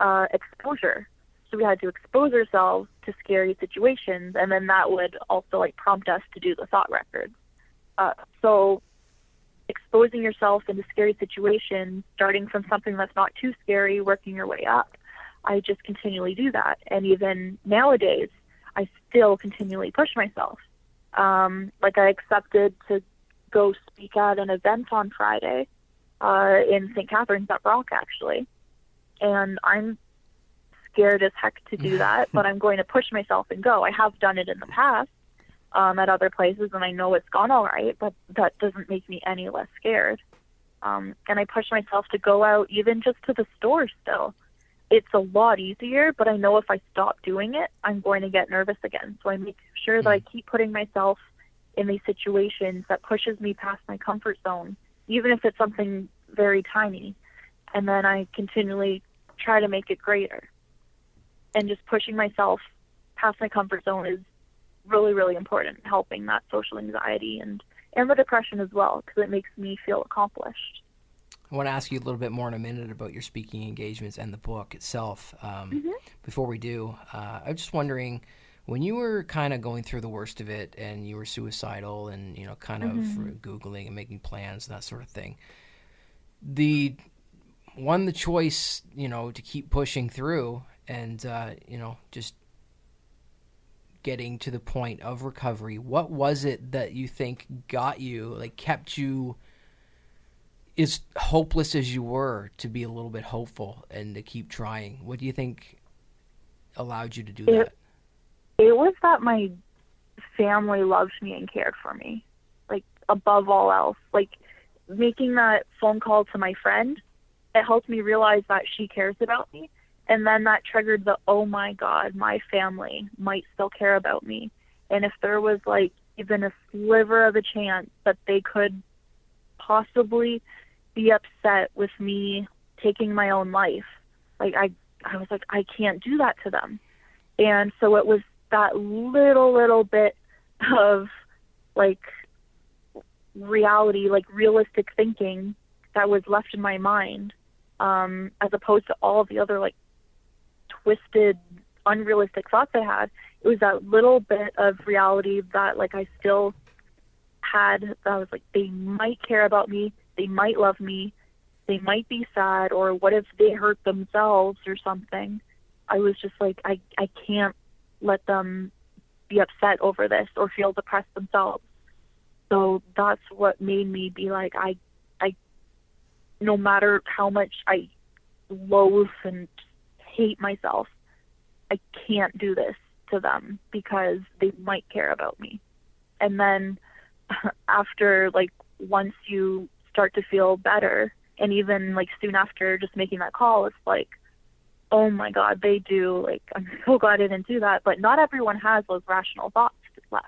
uh, exposure. So we had to expose ourselves to scary situations, and then that would also like prompt us to do the thought records. Uh, so exposing yourself into scary situations, starting from something that's not too scary, working your way up. I just continually do that, and even nowadays, I still continually push myself. Um, like I accepted to go speak at an event on Friday uh, in St. Catharines at Brock, actually, and I'm scared as heck to do (laughs) that, but I'm going to push myself and go. I have done it in the past um, at other places, and I know it's gone all right, but that doesn't make me any less scared. Um, and I push myself to go out even just to the store still. It's a lot easier, but I know if I stop doing it, I'm going to get nervous again. So I make sure that I keep putting myself in these situations that pushes me past my comfort zone, even if it's something very tiny. And then I continually try to make it greater and just pushing myself past my comfort zone is really really important helping that social anxiety and and the depression as well because it makes me feel accomplished I want to ask you a little bit more in a minute about your speaking engagements and the book itself. Um, Mm-hmm. Before we do, uh, I'm just wondering when you were kind of going through the worst of it and you were suicidal and you know kind of Mm-hmm. googling and making plans and that sort of thing. The one the choice you know to keep pushing through and uh, you know just getting to the point of recovery. What was it that you think got you like kept you? as hopeless as you were to be a little bit hopeful and to keep trying what do you think allowed you to do that it was that my family loved me and cared for me like above all else. Like making that phone call to my friend it helped me realize that she cares about me and then that triggered the oh my god my family might still care about me. And if there was like even a sliver of a chance that they could possibly be upset with me taking my own life like i i was like i can't do that to them. And so it was that little little bit of like reality like realistic thinking that was left in my mind um as opposed to all the other like twisted unrealistic thoughts i had it was that little bit of reality that like i still had that I was like they might care about me they might love me they might be sad or what if they hurt themselves or something. I was just like i i can't let them be upset over this or feel depressed themselves so that's what made me be like i i no matter how much i loathe and hate myself I can't do this to them because they might care about me. And then (laughs) after like once you start to feel better and even like soon after just making that call it's like oh my god they do like i'm (laughs) so glad i didn't do that. But not everyone has those rational thoughts left.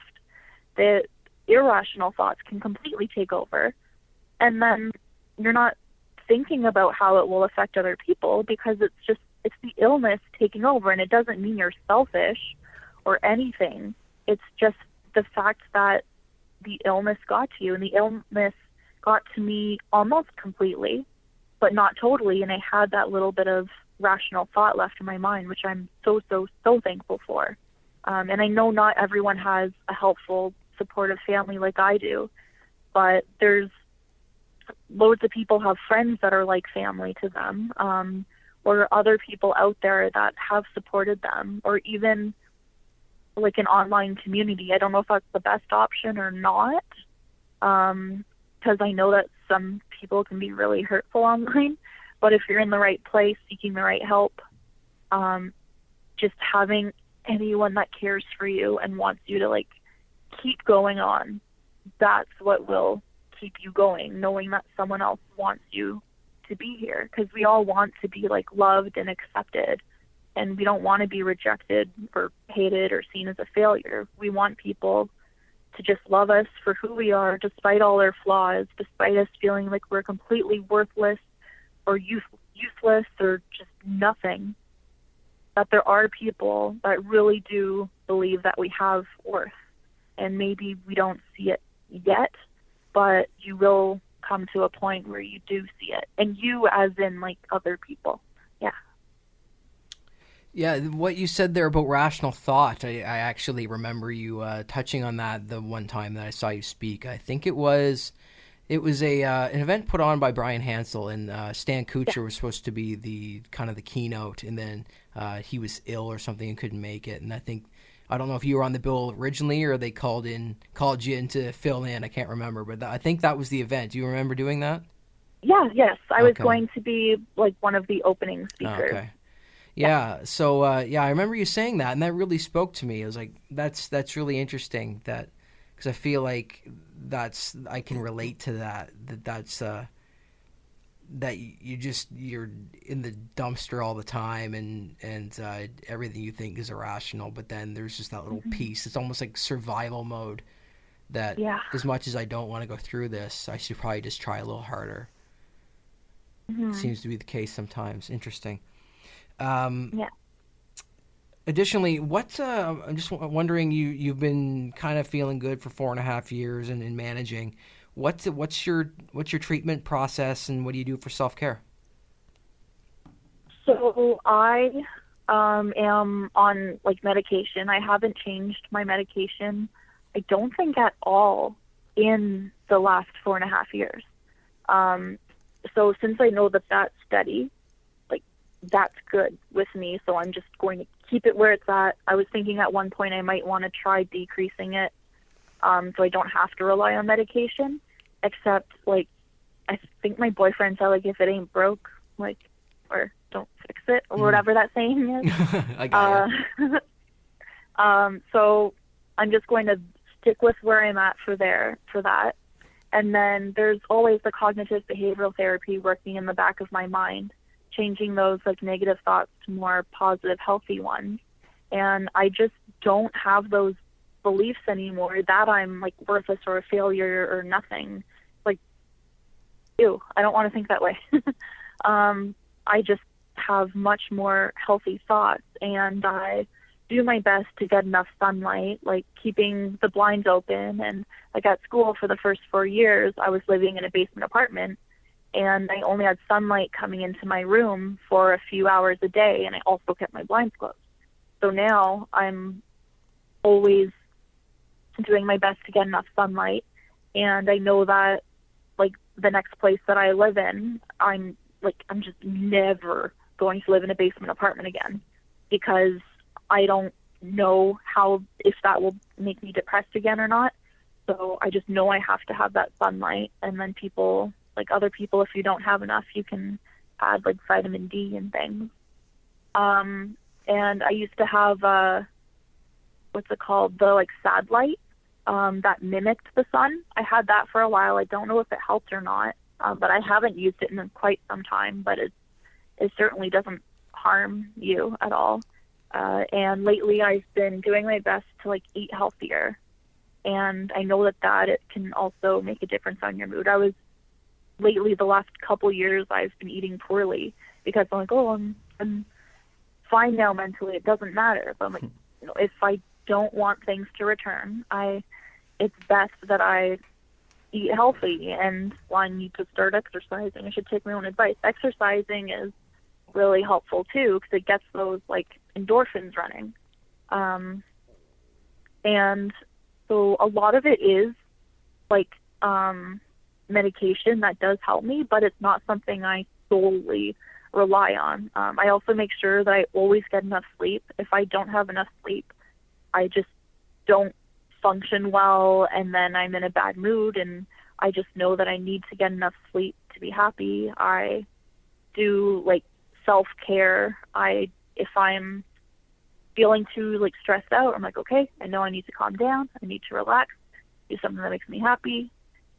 The irrational thoughts can completely take over. And then you're not thinking about how it will affect other people because it's just it's the illness taking over. And it doesn't mean you're selfish or anything. It's just the fact that the illness got to you. And the illness got to me almost completely but not totally. And i had that little bit of rational thought left in my mind which i'm so so so thankful for um, and i know not everyone has a helpful supportive family like i do but there's loads of people have friends that are like family to them um, or other people out there that have supported them or even like an online community. I don't know if that's the best option or not, because um, I know that some people can be really hurtful (laughs) online. But if you're in the right place, seeking the right help, um, just having anyone that cares for you and wants you to like keep going on, that's what will keep you going. Knowing that someone else wants you to be here, because we all want to be like loved and accepted and we don't want to be rejected or hated or seen as a failure. We want people to just love us for who we are, despite all our flaws, despite us feeling like we're completely worthless or use, useless or just nothing. That there are people that really do believe that we have worth, and maybe we don't see it yet, but you will come to a point where you do see it, and you, as in like other people. Yeah. Yeah, what you said there about rational thought, I, I actually remember you uh, touching on that the one time that I saw you speak. I think it was it was a uh, an event put on by Brian Hansel, and uh, Stan Kutcher yeah. was supposed to be the kind of the keynote, and then uh, he was ill or something and couldn't make it. And I think I don't know if you were on the bill originally or they called in called you in to fill in. I can't remember, but th- I think that was the event. Do you remember doing that? Yeah, yes, I okay. was going to be like one of the opening speakers. Okay. Yeah. So uh, yeah, I remember you saying that, and that really spoke to me. I was like, that's that's really interesting. That because I feel like that's I can relate to that. That that's uh, that you just you're in the dumpster all the time, and and uh, everything you think is irrational. But then there's just that little mm-hmm. piece. It's almost like survival mode. That yeah. as much as I don't want to go through this, I should probably just try a little harder. Mm-hmm. Seems to be the case sometimes. Interesting. Um, yeah. Additionally, what uh, I'm just wondering you you've been kind of feeling good for four and a half years and, in managing. What's what's your what's your treatment process and what do you do for self care? So I um, am on like medication. I haven't changed my medication. I don't think at all in the last four and a half years. Um, so since I know that that's steady, like that's good with me. So I'm just going to keep it where it's at. I was thinking at one point I might want to try decreasing it um, so I don't have to rely on medication. Except, like, I think my boyfriend said, like, if it ain't broke, like, or don't fix it, or mm. whatever that saying is. (laughs) I got uh, (laughs) um, so I'm just going to stick with where I'm at for there for that. And then there's always the cognitive behavioral therapy working in the back of my mind changing those like negative thoughts to more positive, healthy ones. And I just don't have those beliefs anymore that I'm like worthless or a failure or nothing. Like, ew, I don't want to think that way. (laughs) um, I just have much more healthy thoughts and I do my best to get enough sunlight, like keeping the blinds open. And like at school for the first four years, I was living in a basement apartment and I only had sunlight coming into my room for a few hours a day, and I also kept my blinds closed. So now I'm always doing my best to get enough sunlight, and I know that like the next place that I live in, I'm like I'm just never going to live in a basement apartment again because I don't know how if that will make me depressed again or not. So I just know I have to have that sunlight, and then people like other people if you don't have enough you can add like vitamin D and things. Um and I used to have uh, what's it called? The like sad light um, that mimicked the sun. I had that for a while. I don't know if it helped or not, uh, but I haven't used it in quite some time. But it it certainly doesn't harm you at all. Uh, and lately, I've been doing my best to like eat healthier, and I know that that it can also make a difference on your mood. I was lately the last couple years I've been eating poorly because I'm like, oh, I'm I'm fine now mentally. It doesn't matter. But I'm like, you know, if I don't want things to return, I it's best that I eat healthy and I need to start exercising. I should take my own advice. Exercising is really helpful too because it gets those like endorphins running. Um, and so a lot of it is like um, medication that does help me, but it's not something I solely rely on. Um, I also make sure that I always get enough sleep. If I don't have enough sleep, I just don't function well, and then I'm in a bad mood, and I just know that I need to get enough sleep to be happy. I do like self care. I if I'm feeling too like stressed out, I'm like, okay, I know I need to calm down. I need to relax, do something that makes me happy,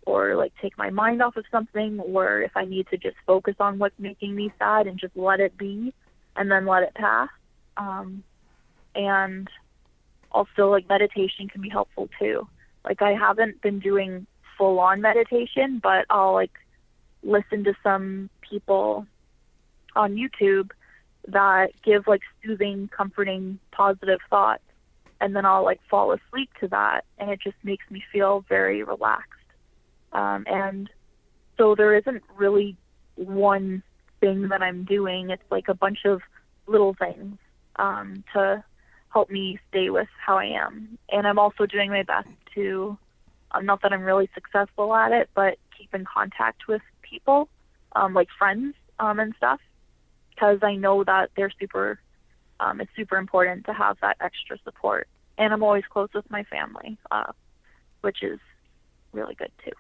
or like take my mind off of something, or if I need to just focus on what's making me sad and just let it be, and then let it pass. Um, and also like meditation can be helpful too. Like I haven't been doing full on meditation, but I'll like listen to some people on YouTube that give like soothing, comforting, positive thoughts. And then I'll like fall asleep to that, and it just makes me feel very relaxed. Um, and so there isn't really one thing that I'm doing. It's like a bunch of little things um, to help me stay with how I am. And I'm also doing my best to, um, not that I'm really successful at it, but keep in contact with people, um, like friends um, and stuff, because I know that they're super, um, it's super important to have that extra support. And I'm always close with my family, uh, which is really good too.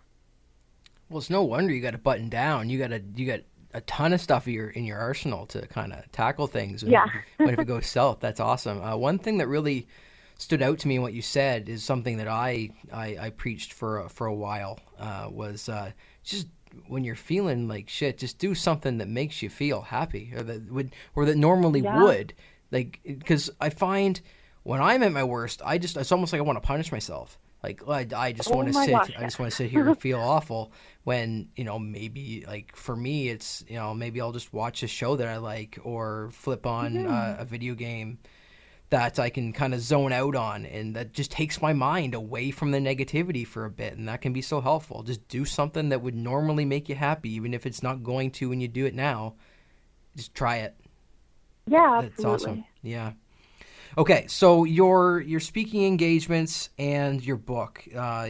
Well, it's no wonder you got to button down. You got to you got a ton of stuff in your in your arsenal to kind of tackle things. When, yeah. (laughs) when if it goes south, that's awesome. Uh, one thing that really stood out to me in what you said is something that I I, I preached for for a while uh, was uh, just when you're feeling like shit, just do something that makes you feel happy or that would or that normally yeah. would. Like because I find when I'm at my worst, I just it's almost like I want to punish myself. Like I, I just oh want to sit. Gosh. I just want to sit here and (laughs) feel awful. When you know maybe like for me it's you know maybe I'll just watch a show that I like or flip on mm-hmm. uh, a video game that I can kind of zone out on, and that just takes my mind away from the negativity for a bit, and that can be so helpful. Just do something that would normally make you happy, even if it's not going to when you do it now. Just try it. Yeah, absolutely. That's awesome. Yeah. Okay, so your your speaking engagements and your book. Uh,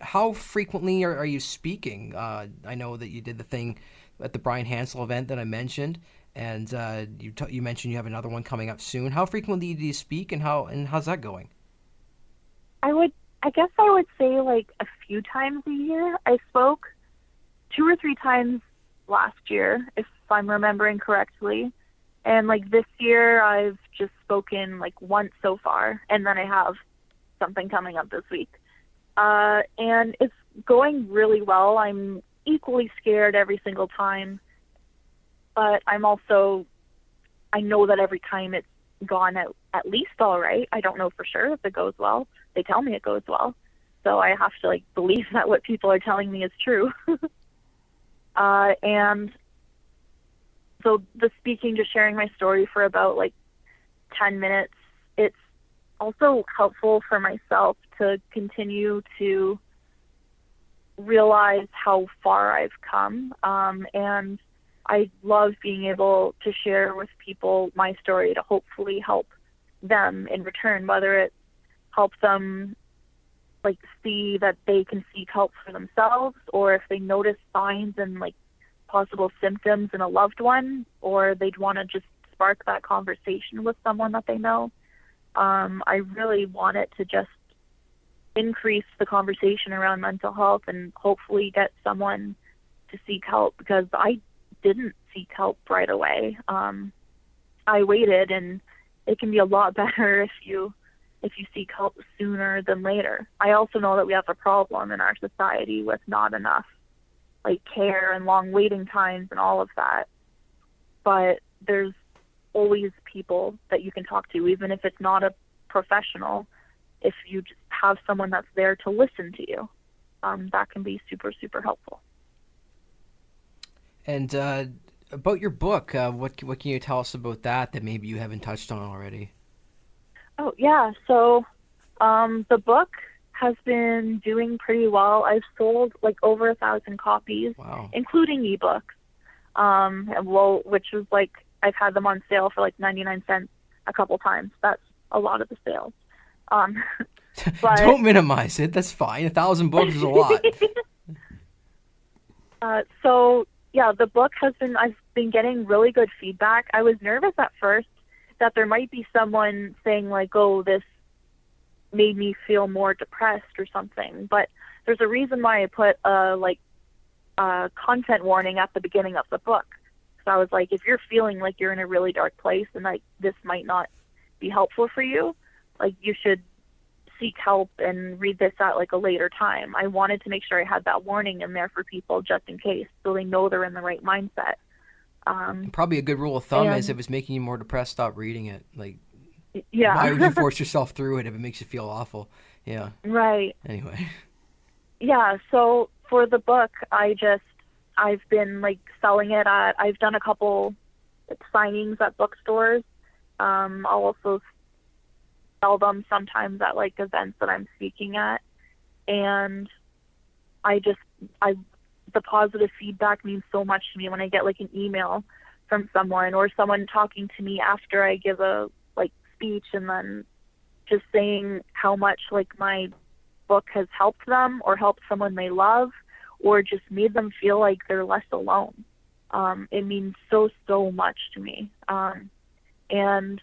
how frequently are, are you speaking? Uh, I know that you did the thing at the Brian Hansel event that I mentioned, and uh, you t- you mentioned you have another one coming up soon. How frequently do you speak, and how and how's that going? I would, I guess, I would say like a few times a year. I spoke two or three times last year, if I'm remembering correctly. And like this year, I've just spoken like once so far, and then I have something coming up this week. Uh, and it's going really well. I'm equally scared every single time, but I'm also, I know that every time it's gone at, at least all right. I don't know for sure if it goes well. They tell me it goes well. So I have to like believe (laughs) that what people are telling me is true. (laughs) uh, and so the speaking, just sharing my story for about like 10 minutes, it's also helpful for myself to continue to realize how far I've come. Um, and I love being able to share with people my story to hopefully help them in return, whether it helps them like see that they can seek help for themselves or if they notice signs and like possible symptoms in a loved one, or they'd want to just spark that conversation with someone that they know. Um, I really want it to just increase the conversation around mental health and hopefully get someone to seek help because I didn't seek help right away. Um, I waited and it can be a lot (laughs) better if you if you seek help sooner than later. I also know that we have a problem in our society with not enough like care and long waiting times and all of that. But there's always people that you can talk to, even if it's not a professional. If you just have someone that's there to listen to you, um, that can be super, super helpful. And uh, about your book, uh, what what can you tell us about that that maybe you haven't touched on already? Oh yeah, so um, the book has been doing pretty well. I've sold like over a thousand copies, wow. including ebooks. Um, well, which was like I've had them on sale for like ninety nine cents a couple times. That's a lot of the sales. Um, (laughs) but, Don't minimize it. That's fine. A thousand books is a lot. (laughs) uh, so yeah, the book has been. I've been getting really good feedback. I was nervous at first that there might be someone saying like, "Oh, this made me feel more depressed or something. But there's a reason why I put a like a content warning at the beginning of the book. So I was like, if you're feeling like you're in a really dark place and like this might not be helpful for you, like you should seek help and read this at like a later time. I wanted to make sure I had that warning in there for people just in case, so they know they're in the right mindset. Um, Probably a good rule of thumb and, is if it's making you more depressed, stop reading it. Like yeah. Why would you (laughs) force yourself through it if it makes you feel awful? Yeah. Right. Anyway. Yeah. So for the book, I just I've been like selling it at. I've done a couple signings at bookstores. Um, I'll also sell them sometimes at like events that I'm speaking at, and I just I the positive feedback means so much to me when I get like an email from someone or someone talking to me after I give a speech and then just saying how much like my book has helped them or helped someone they love or just made them feel like they're less alone. Um, it means so, so much to me. Um, and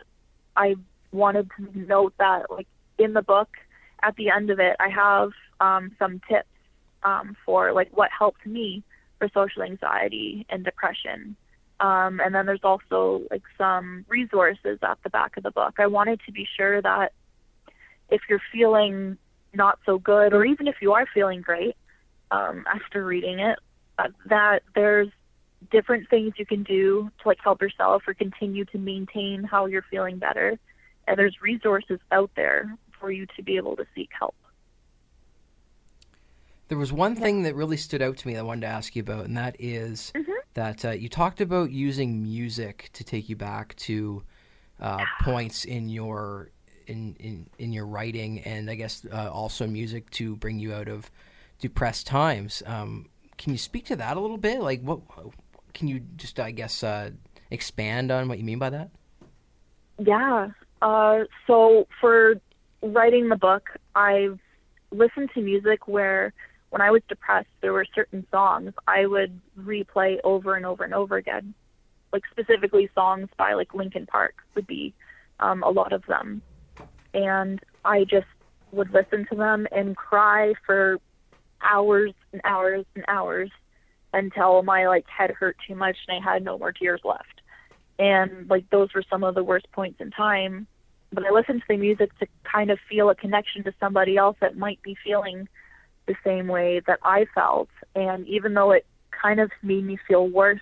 I wanted to note that, like, in the book, at the end of it, I have um, some tips um, for, like, what helped me for social anxiety and depression um, and then there's also like some resources at the back of the book. I wanted to be sure that if you're feeling not so good, or even if you are feeling great um, after reading it, uh, that there's different things you can do to like help yourself or continue to maintain how you're feeling better. And there's resources out there for you to be able to seek help. There was one thing that really stood out to me that I wanted to ask you about, and that is mm-hmm. That uh, you talked about using music to take you back to uh, points in your in, in in your writing, and I guess uh, also music to bring you out of depressed times. Um, can you speak to that a little bit? Like, what can you just, I guess, uh, expand on what you mean by that? Yeah. Uh, so for writing the book, I've listened to music where when I was depressed, there were certain songs I would replay over and over and over again. Like specifically songs by like Linkin Park would be um, a lot of them, and I just would listen to them and cry for hours and hours and hours until my like head hurt too much and I had no more tears left. And like those were some of the worst points in time. But I listened to the music to kind of feel a connection to somebody else that might be feeling the same way that I felt. And even though it kind of made me feel worse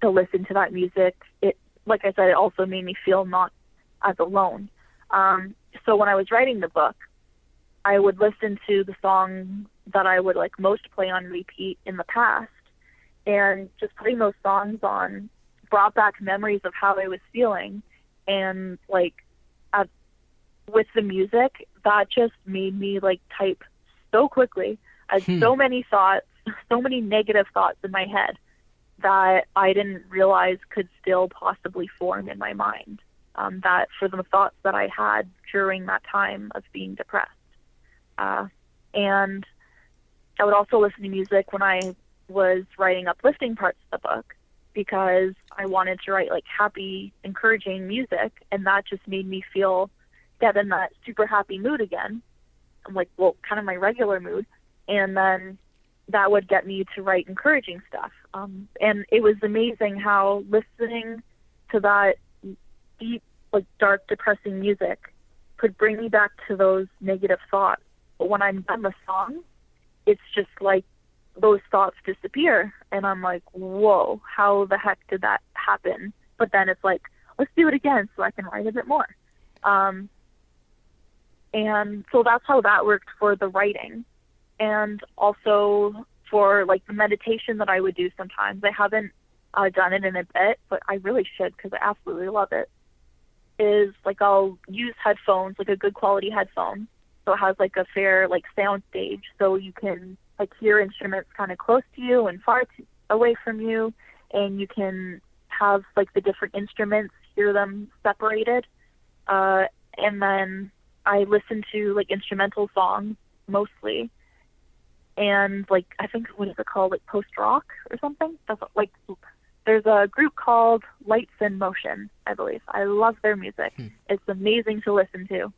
to listen to that music, it, like I said, it also made me feel not as alone. Um, so when I was writing the book, I would listen to the song that I would like most play on repeat in the past, and just putting those songs on brought back memories of how I was feeling, and like, uh, with the music, that just made me like type so quickly. I had hmm. so many thoughts, (laughs) so many negative thoughts in my head that I didn't realize could still possibly form in my mind. Um, that for the thoughts that I had during that time of being depressed. Uh, and I would also listen to music when I was writing uplifting parts of the book because I wanted to write like happy, encouraging music, and that just made me feel get in that super happy mood again like well kind of my regular mood and then that would get me to write encouraging stuff um, and it was amazing how listening to that deep like dark, depressing music could bring me back to those negative thoughts. But when I'm done the song, it's just like those thoughts disappear. And I'm like, whoa, how the heck did that happen? But then it's like, let's do it again so I can write a bit more. Um, and so that's how that worked for the writing. And also for like the meditation that I would do sometimes. I haven't uh, done it in a bit, but I really should because I absolutely love it. Is like I'll use headphones, like a good quality headphone, so it has like a fair like sound stage, so you can like hear instruments kind of close to you and far to, away from you, and you can have like the different instruments, hear them separated, uh, and then I listen to like instrumental songs mostly, and like I think what is it called, like post rock or something. That's like there's a group called Lights & Motion, I believe. I love their music. Hmm. It's amazing to listen to.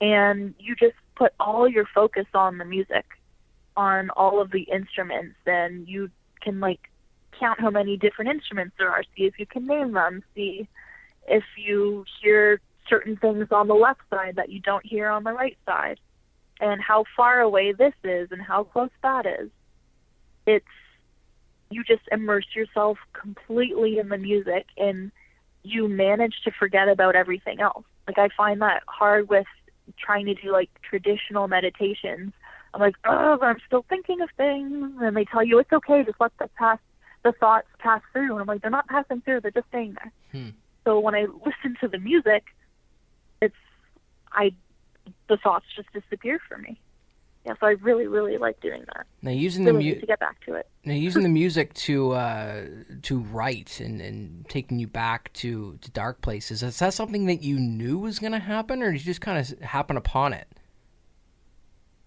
And you just put all your focus on the music, on all of the instruments, and you can like count how many different instruments there are, see if you can name them, see if you hear certain things on the left side that you don't hear on the right side, and how far away this is and how close that is. It's you just immerse yourself completely in the music and you manage to forget about everything else. Like I find that hard with trying to do like traditional meditations. I'm like, oh, I'm still thinking of things, and they tell you it's okay, just let the pass, the thoughts pass through. And I'm like, they're not passing through, they're just staying there. Hmm. So when I listen to the music, I, the thoughts just disappear for me yeah, so I really, really like doing that. Now using really the music to get back to it. (laughs) Now using the music to uh, to write and, and taking you back to, to dark places. Is that something that you knew was going to happen, or did you just kind of happen upon it?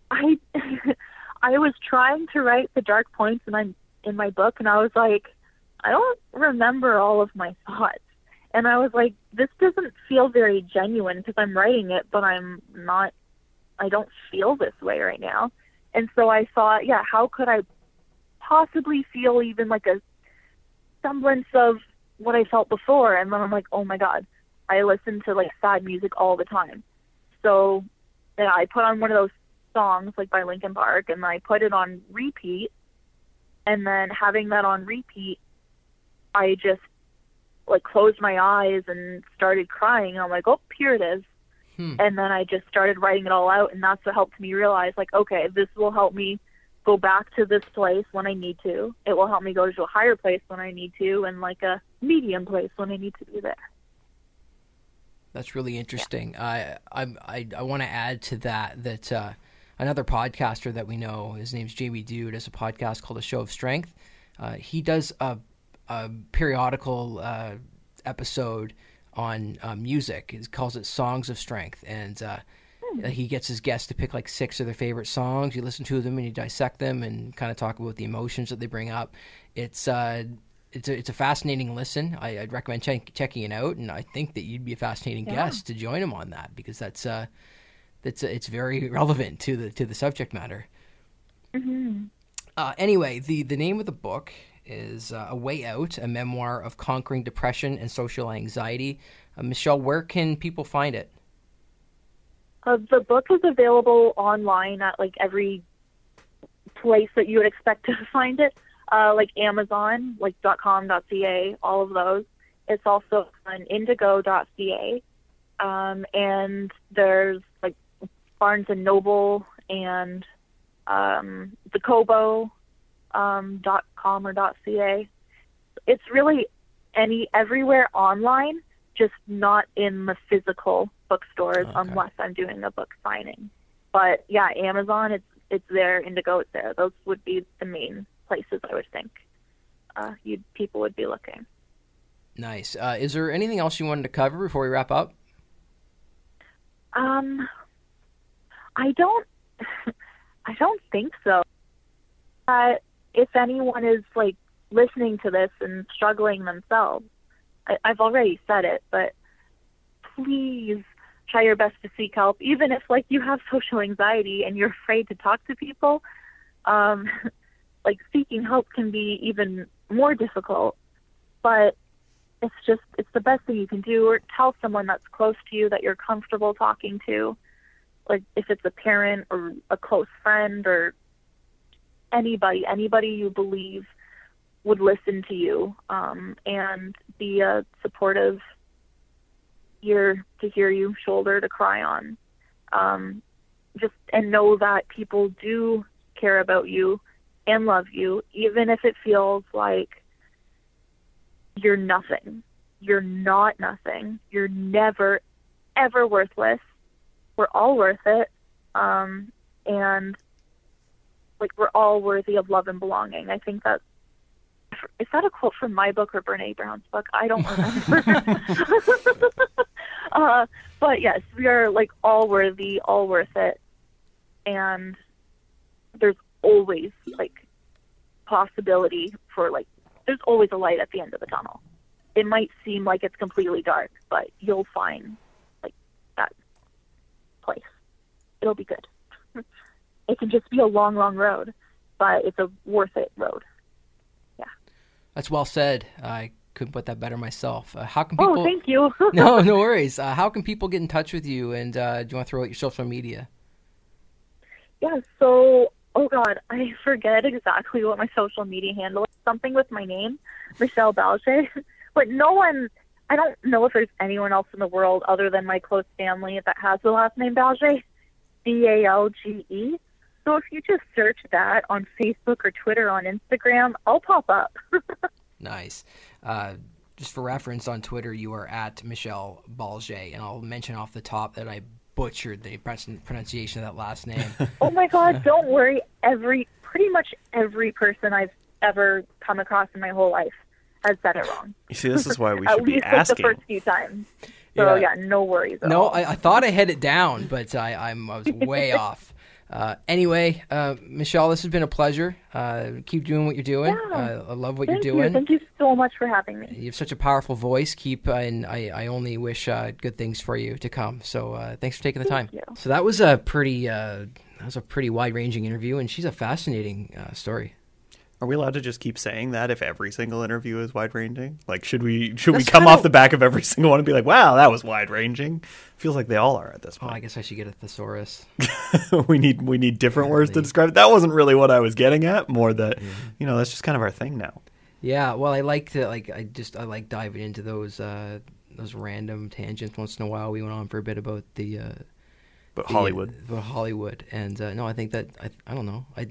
I (laughs) I was trying to write the dark points in my in my book, and I was like, I don't remember all of my thoughts. And I was like, this doesn't feel very genuine because I'm writing it, but I'm not I don't feel this way right now. And so I thought, yeah, how could I possibly feel even like a semblance of what I felt before? And then I'm like, oh my God, I listen to like sad music all the time. So yeah, I put on one of those songs like by Linkin Park and I put it on repeat. And then having that on repeat, I just like closed my eyes and started crying. I'm like, oh, here it is. Hmm. And then I just started writing it all out, and that's what helped me realize, like, okay, this will help me go back to this place when I need to. It will help me go to a higher place when I need to, and like a medium place when I need to be there. That's really interesting. Yeah. I I I want to add to that that uh, another podcaster that we know, his name's Jamie Dude, has a podcast called A Show of Strength. Uh, he does a, a periodical uh, episode on uh, music. He calls it Songs of Strength, and uh, hmm. he gets his guests to pick like six of their favorite songs. You listen to them and you dissect them and kind of talk about the emotions that they bring up. It's uh, it's a, it's a fascinating listen. I, would recommend check, checking it out, and I think that you'd be a fascinating yeah. guest to join him on that because that's uh, that's uh, it's very (laughs) relevant to the to the subject matter. Mm-hmm. Uh, anyway, the the name of the book is uh, A Way Out, a memoir of conquering depression and social anxiety. Uh, Michelle, where can people find it? Uh, the book is available online at like every place that you would expect to (laughs) find it, uh, like Amazon, like .com, .ca, all of those. It's also on Indigo.ca, um, and there's like Barnes and Noble and um, the Kobo um, .com or dot .ca. It's really any everywhere online, just not in the physical bookstores okay. unless I'm doing a book signing. But yeah, Amazon, it's it's there. Indigo, it's there. Those would be the main places I would think uh, you people would be looking. Nice. Uh, is there anything else you wanted to cover before we wrap up? Um, I don't. (laughs) I don't think so. Uh, if anyone is like listening to this and struggling themselves, I, I've already said it, but please try your best to seek help, even if like you have social anxiety and you're afraid to talk to people. Um, (laughs) like seeking help can be even more difficult, but it's just it's the best thing you can do or tell someone that's close to you that you're comfortable talking to like if it's a parent or a close friend or anybody anybody you believe would listen to you um, and be a supportive ear to hear you shoulder to cry on um, just and know that people do care about you and love you even if it feels like you're nothing. You're not nothing. You're never, ever worthless. We're all worth it. Um, and like we're all worthy of love and belonging. I think that is Is that a quote from my book or Brene Brown's book? I don't remember. (laughs) (laughs) uh, but yes, we are like all worthy, all worth it, and there's always like possibility for like there's always a light at the end of the tunnel. It might seem like it's completely dark, but you'll find like that place. It'll be good. (laughs) it can just be a long, long road, but it's a worth it road. Yeah. That's well said. I couldn't put that better myself. Uh, how can oh, people? Oh, thank you. (laughs) (laughs) no, no worries. Uh, how can people get in touch with you? And uh, do you want to throw out your social media? Yeah. So oh god, I forget exactly what my social media handle is. Something with my name, Michelle Balge. (laughs) but no one, I don't know if there's anyone else in the world other than my close family that has the last name Balge, B A L G E. So if you just search that on Facebook or Twitter on Instagram, I'll pop up. (laughs) nice. Uh, just for reference, on Twitter, you are at Michelle Balge, and I'll mention off the top that I butchered the pronunciation of that last name. (laughs) oh my God! Don't worry. Every pretty much every person I've ever come across in my whole life has said it wrong. You see, this is why we (laughs) should be asking. Like the first few times. So yeah, yeah no worries. no, I, I, thought I had it down, but I, I'm I was way off. Uh, anyway, uh, Michelle, this has been a pleasure. Uh, keep doing what you're doing. Yeah. Uh, I love what Thank you're doing. You. Thank you so much for having me. You have such a powerful voice. Keep, uh, and I, I only wish uh, good things for you to come. So thanks for taking the Thank time. You. So that was a pretty, that was a pretty wide ranging interview, and she's a fascinating story. Are we allowed to just keep saying that if every single interview is wide ranging? Like, should we should That's we come off of... the back of every (laughs) single one and be like, "Wow, that was wide ranging"? Feels like they all are at this point. Oh, I guess I should get a thesaurus. (laughs) we need we need different words to describe it. That wasn't really what I was getting at. More that yeah. you know, that's just kind of our thing now. Yeah, well, I like to like I just I like diving into those uh those random tangents once in a while. We went on for a bit about the uh, but Hollywood, about Hollywood, and uh, no, I think that I I don't know I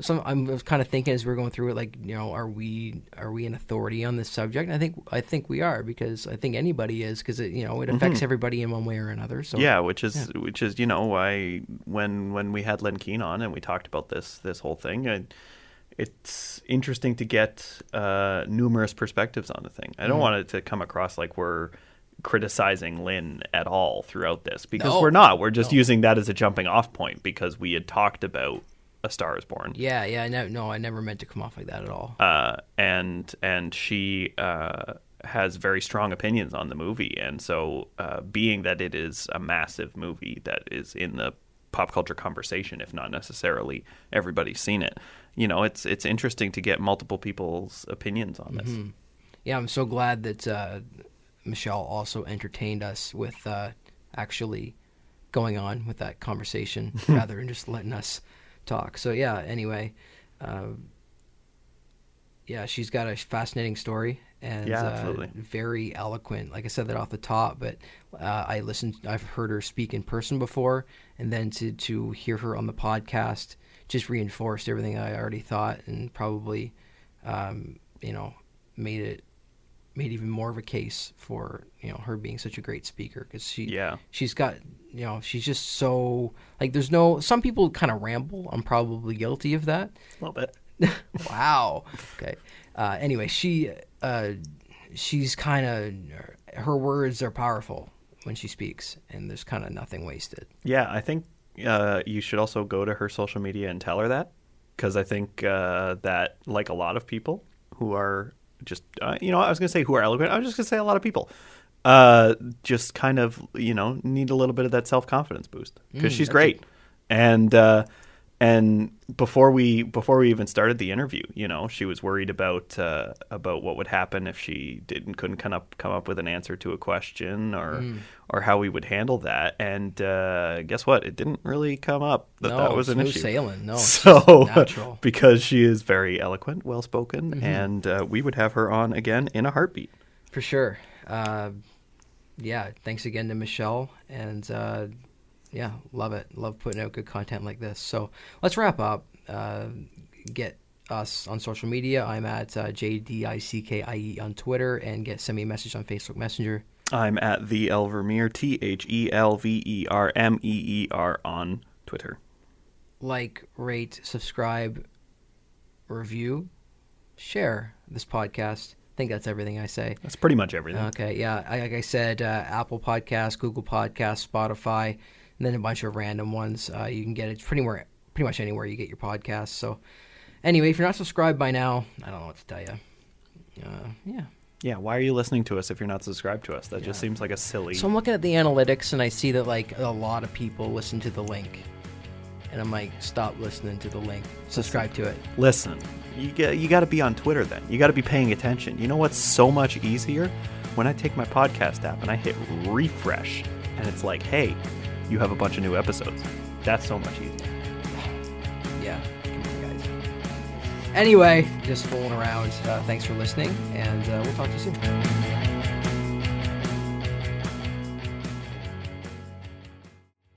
some I'm was kind of thinking as we are going through it, like you know, are we are we an authority on this subject? And I think I think we are because I think anybody is because it you know it affects mm-hmm. everybody in one way or another. So yeah, which is yeah. which is you know why when when we had Len Keane on and we talked about this this whole thing. I, it's interesting to get uh, numerous perspectives on the thing. I don't mm. want it to come across like we're criticizing Lynn at all throughout this because no. we're not. We're just no. using that as a jumping off point because we had talked about a Star is Born. Yeah, yeah, no, no, I never meant to come off like that at all. Uh, and and she uh, has very strong opinions on the movie, and so uh, being that it is a massive movie that is in the pop culture conversation, if not necessarily everybody's seen it, you know, it's it's interesting to get multiple people's opinions on this. Mm-hmm. Yeah, I'm so glad that uh, Michelle also entertained us with uh, actually going on with that conversation (laughs) rather than just letting us talk. So yeah. Anyway, uh, yeah, she's got a fascinating story and yeah, uh, very eloquent. Like I said that off the top, but uh, I listened. I've heard her speak in person before, and then to to hear her on the podcast just reinforced everything I already thought, and probably, um, you know, made it made even more of a case for you know her being such a great speaker because she yeah she's got you know she's just so like there's no some people kind of ramble. I'm probably guilty of that. A little bit. (laughs) Wow. Okay. Uh, anyway she uh, she's kind of her words are powerful when she speaks and there's kind of nothing wasted. Yeah i think uh, you should also go to her social media and tell her that because i think uh, that like a lot of people who are just uh, you know I was going to say who are eloquent. I was just going to say a lot of people. Uh, just kind of you know need a little bit of that self confidence boost because mm, she's great, a... and uh, and before we before we even started the interview, you know, she was worried about uh, about what would happen if she didn't couldn't come up come up with an answer to a question or Mm. or how we would handle that. And uh, guess what? It didn't really come up that no, that was an issue. sailing. No, so (laughs) because she is very eloquent, well spoken, Mm-hmm. and uh, we would have her on again in a heartbeat. For sure. Yeah, thanks again to Michelle. And uh, yeah, love it. Love putting out good content like this. So let's wrap up. Uh, get us on social media. I'm at uh, JDICKIE on Twitter and get send me a message on Facebook Messenger. I'm at the Elvermeer, T H E L V E R M E E R on Twitter. Like, rate, subscribe, review, share this podcast. I think that's everything I say. That's pretty much everything. Okay, yeah. I, like I said, uh, Apple Podcasts, Google Podcasts, Spotify, and then a bunch of random ones. Uh, you can get it pretty more, pretty much anywhere you get your podcasts. So, anyway, if you're not subscribed by now, I don't know what to tell you. Uh, yeah. yeah, why are you listening to us if you're not subscribed to us? That just seems like a silly. So I'm looking at the analytics and I see that like a lot of people listen to the link, and I'm like, stop listening to the link. Subscribe to it. Listen, you get you got to be on Twitter then. You got to be paying attention. You know what's so much easier? When I take my podcast app and I hit refresh, and it's like, hey, you have a bunch of new episodes. That's so much easier. (sighs) Yeah. Come on, guys. Anyway, just fooling around. Uh, thanks for listening, and uh, we'll talk to you soon.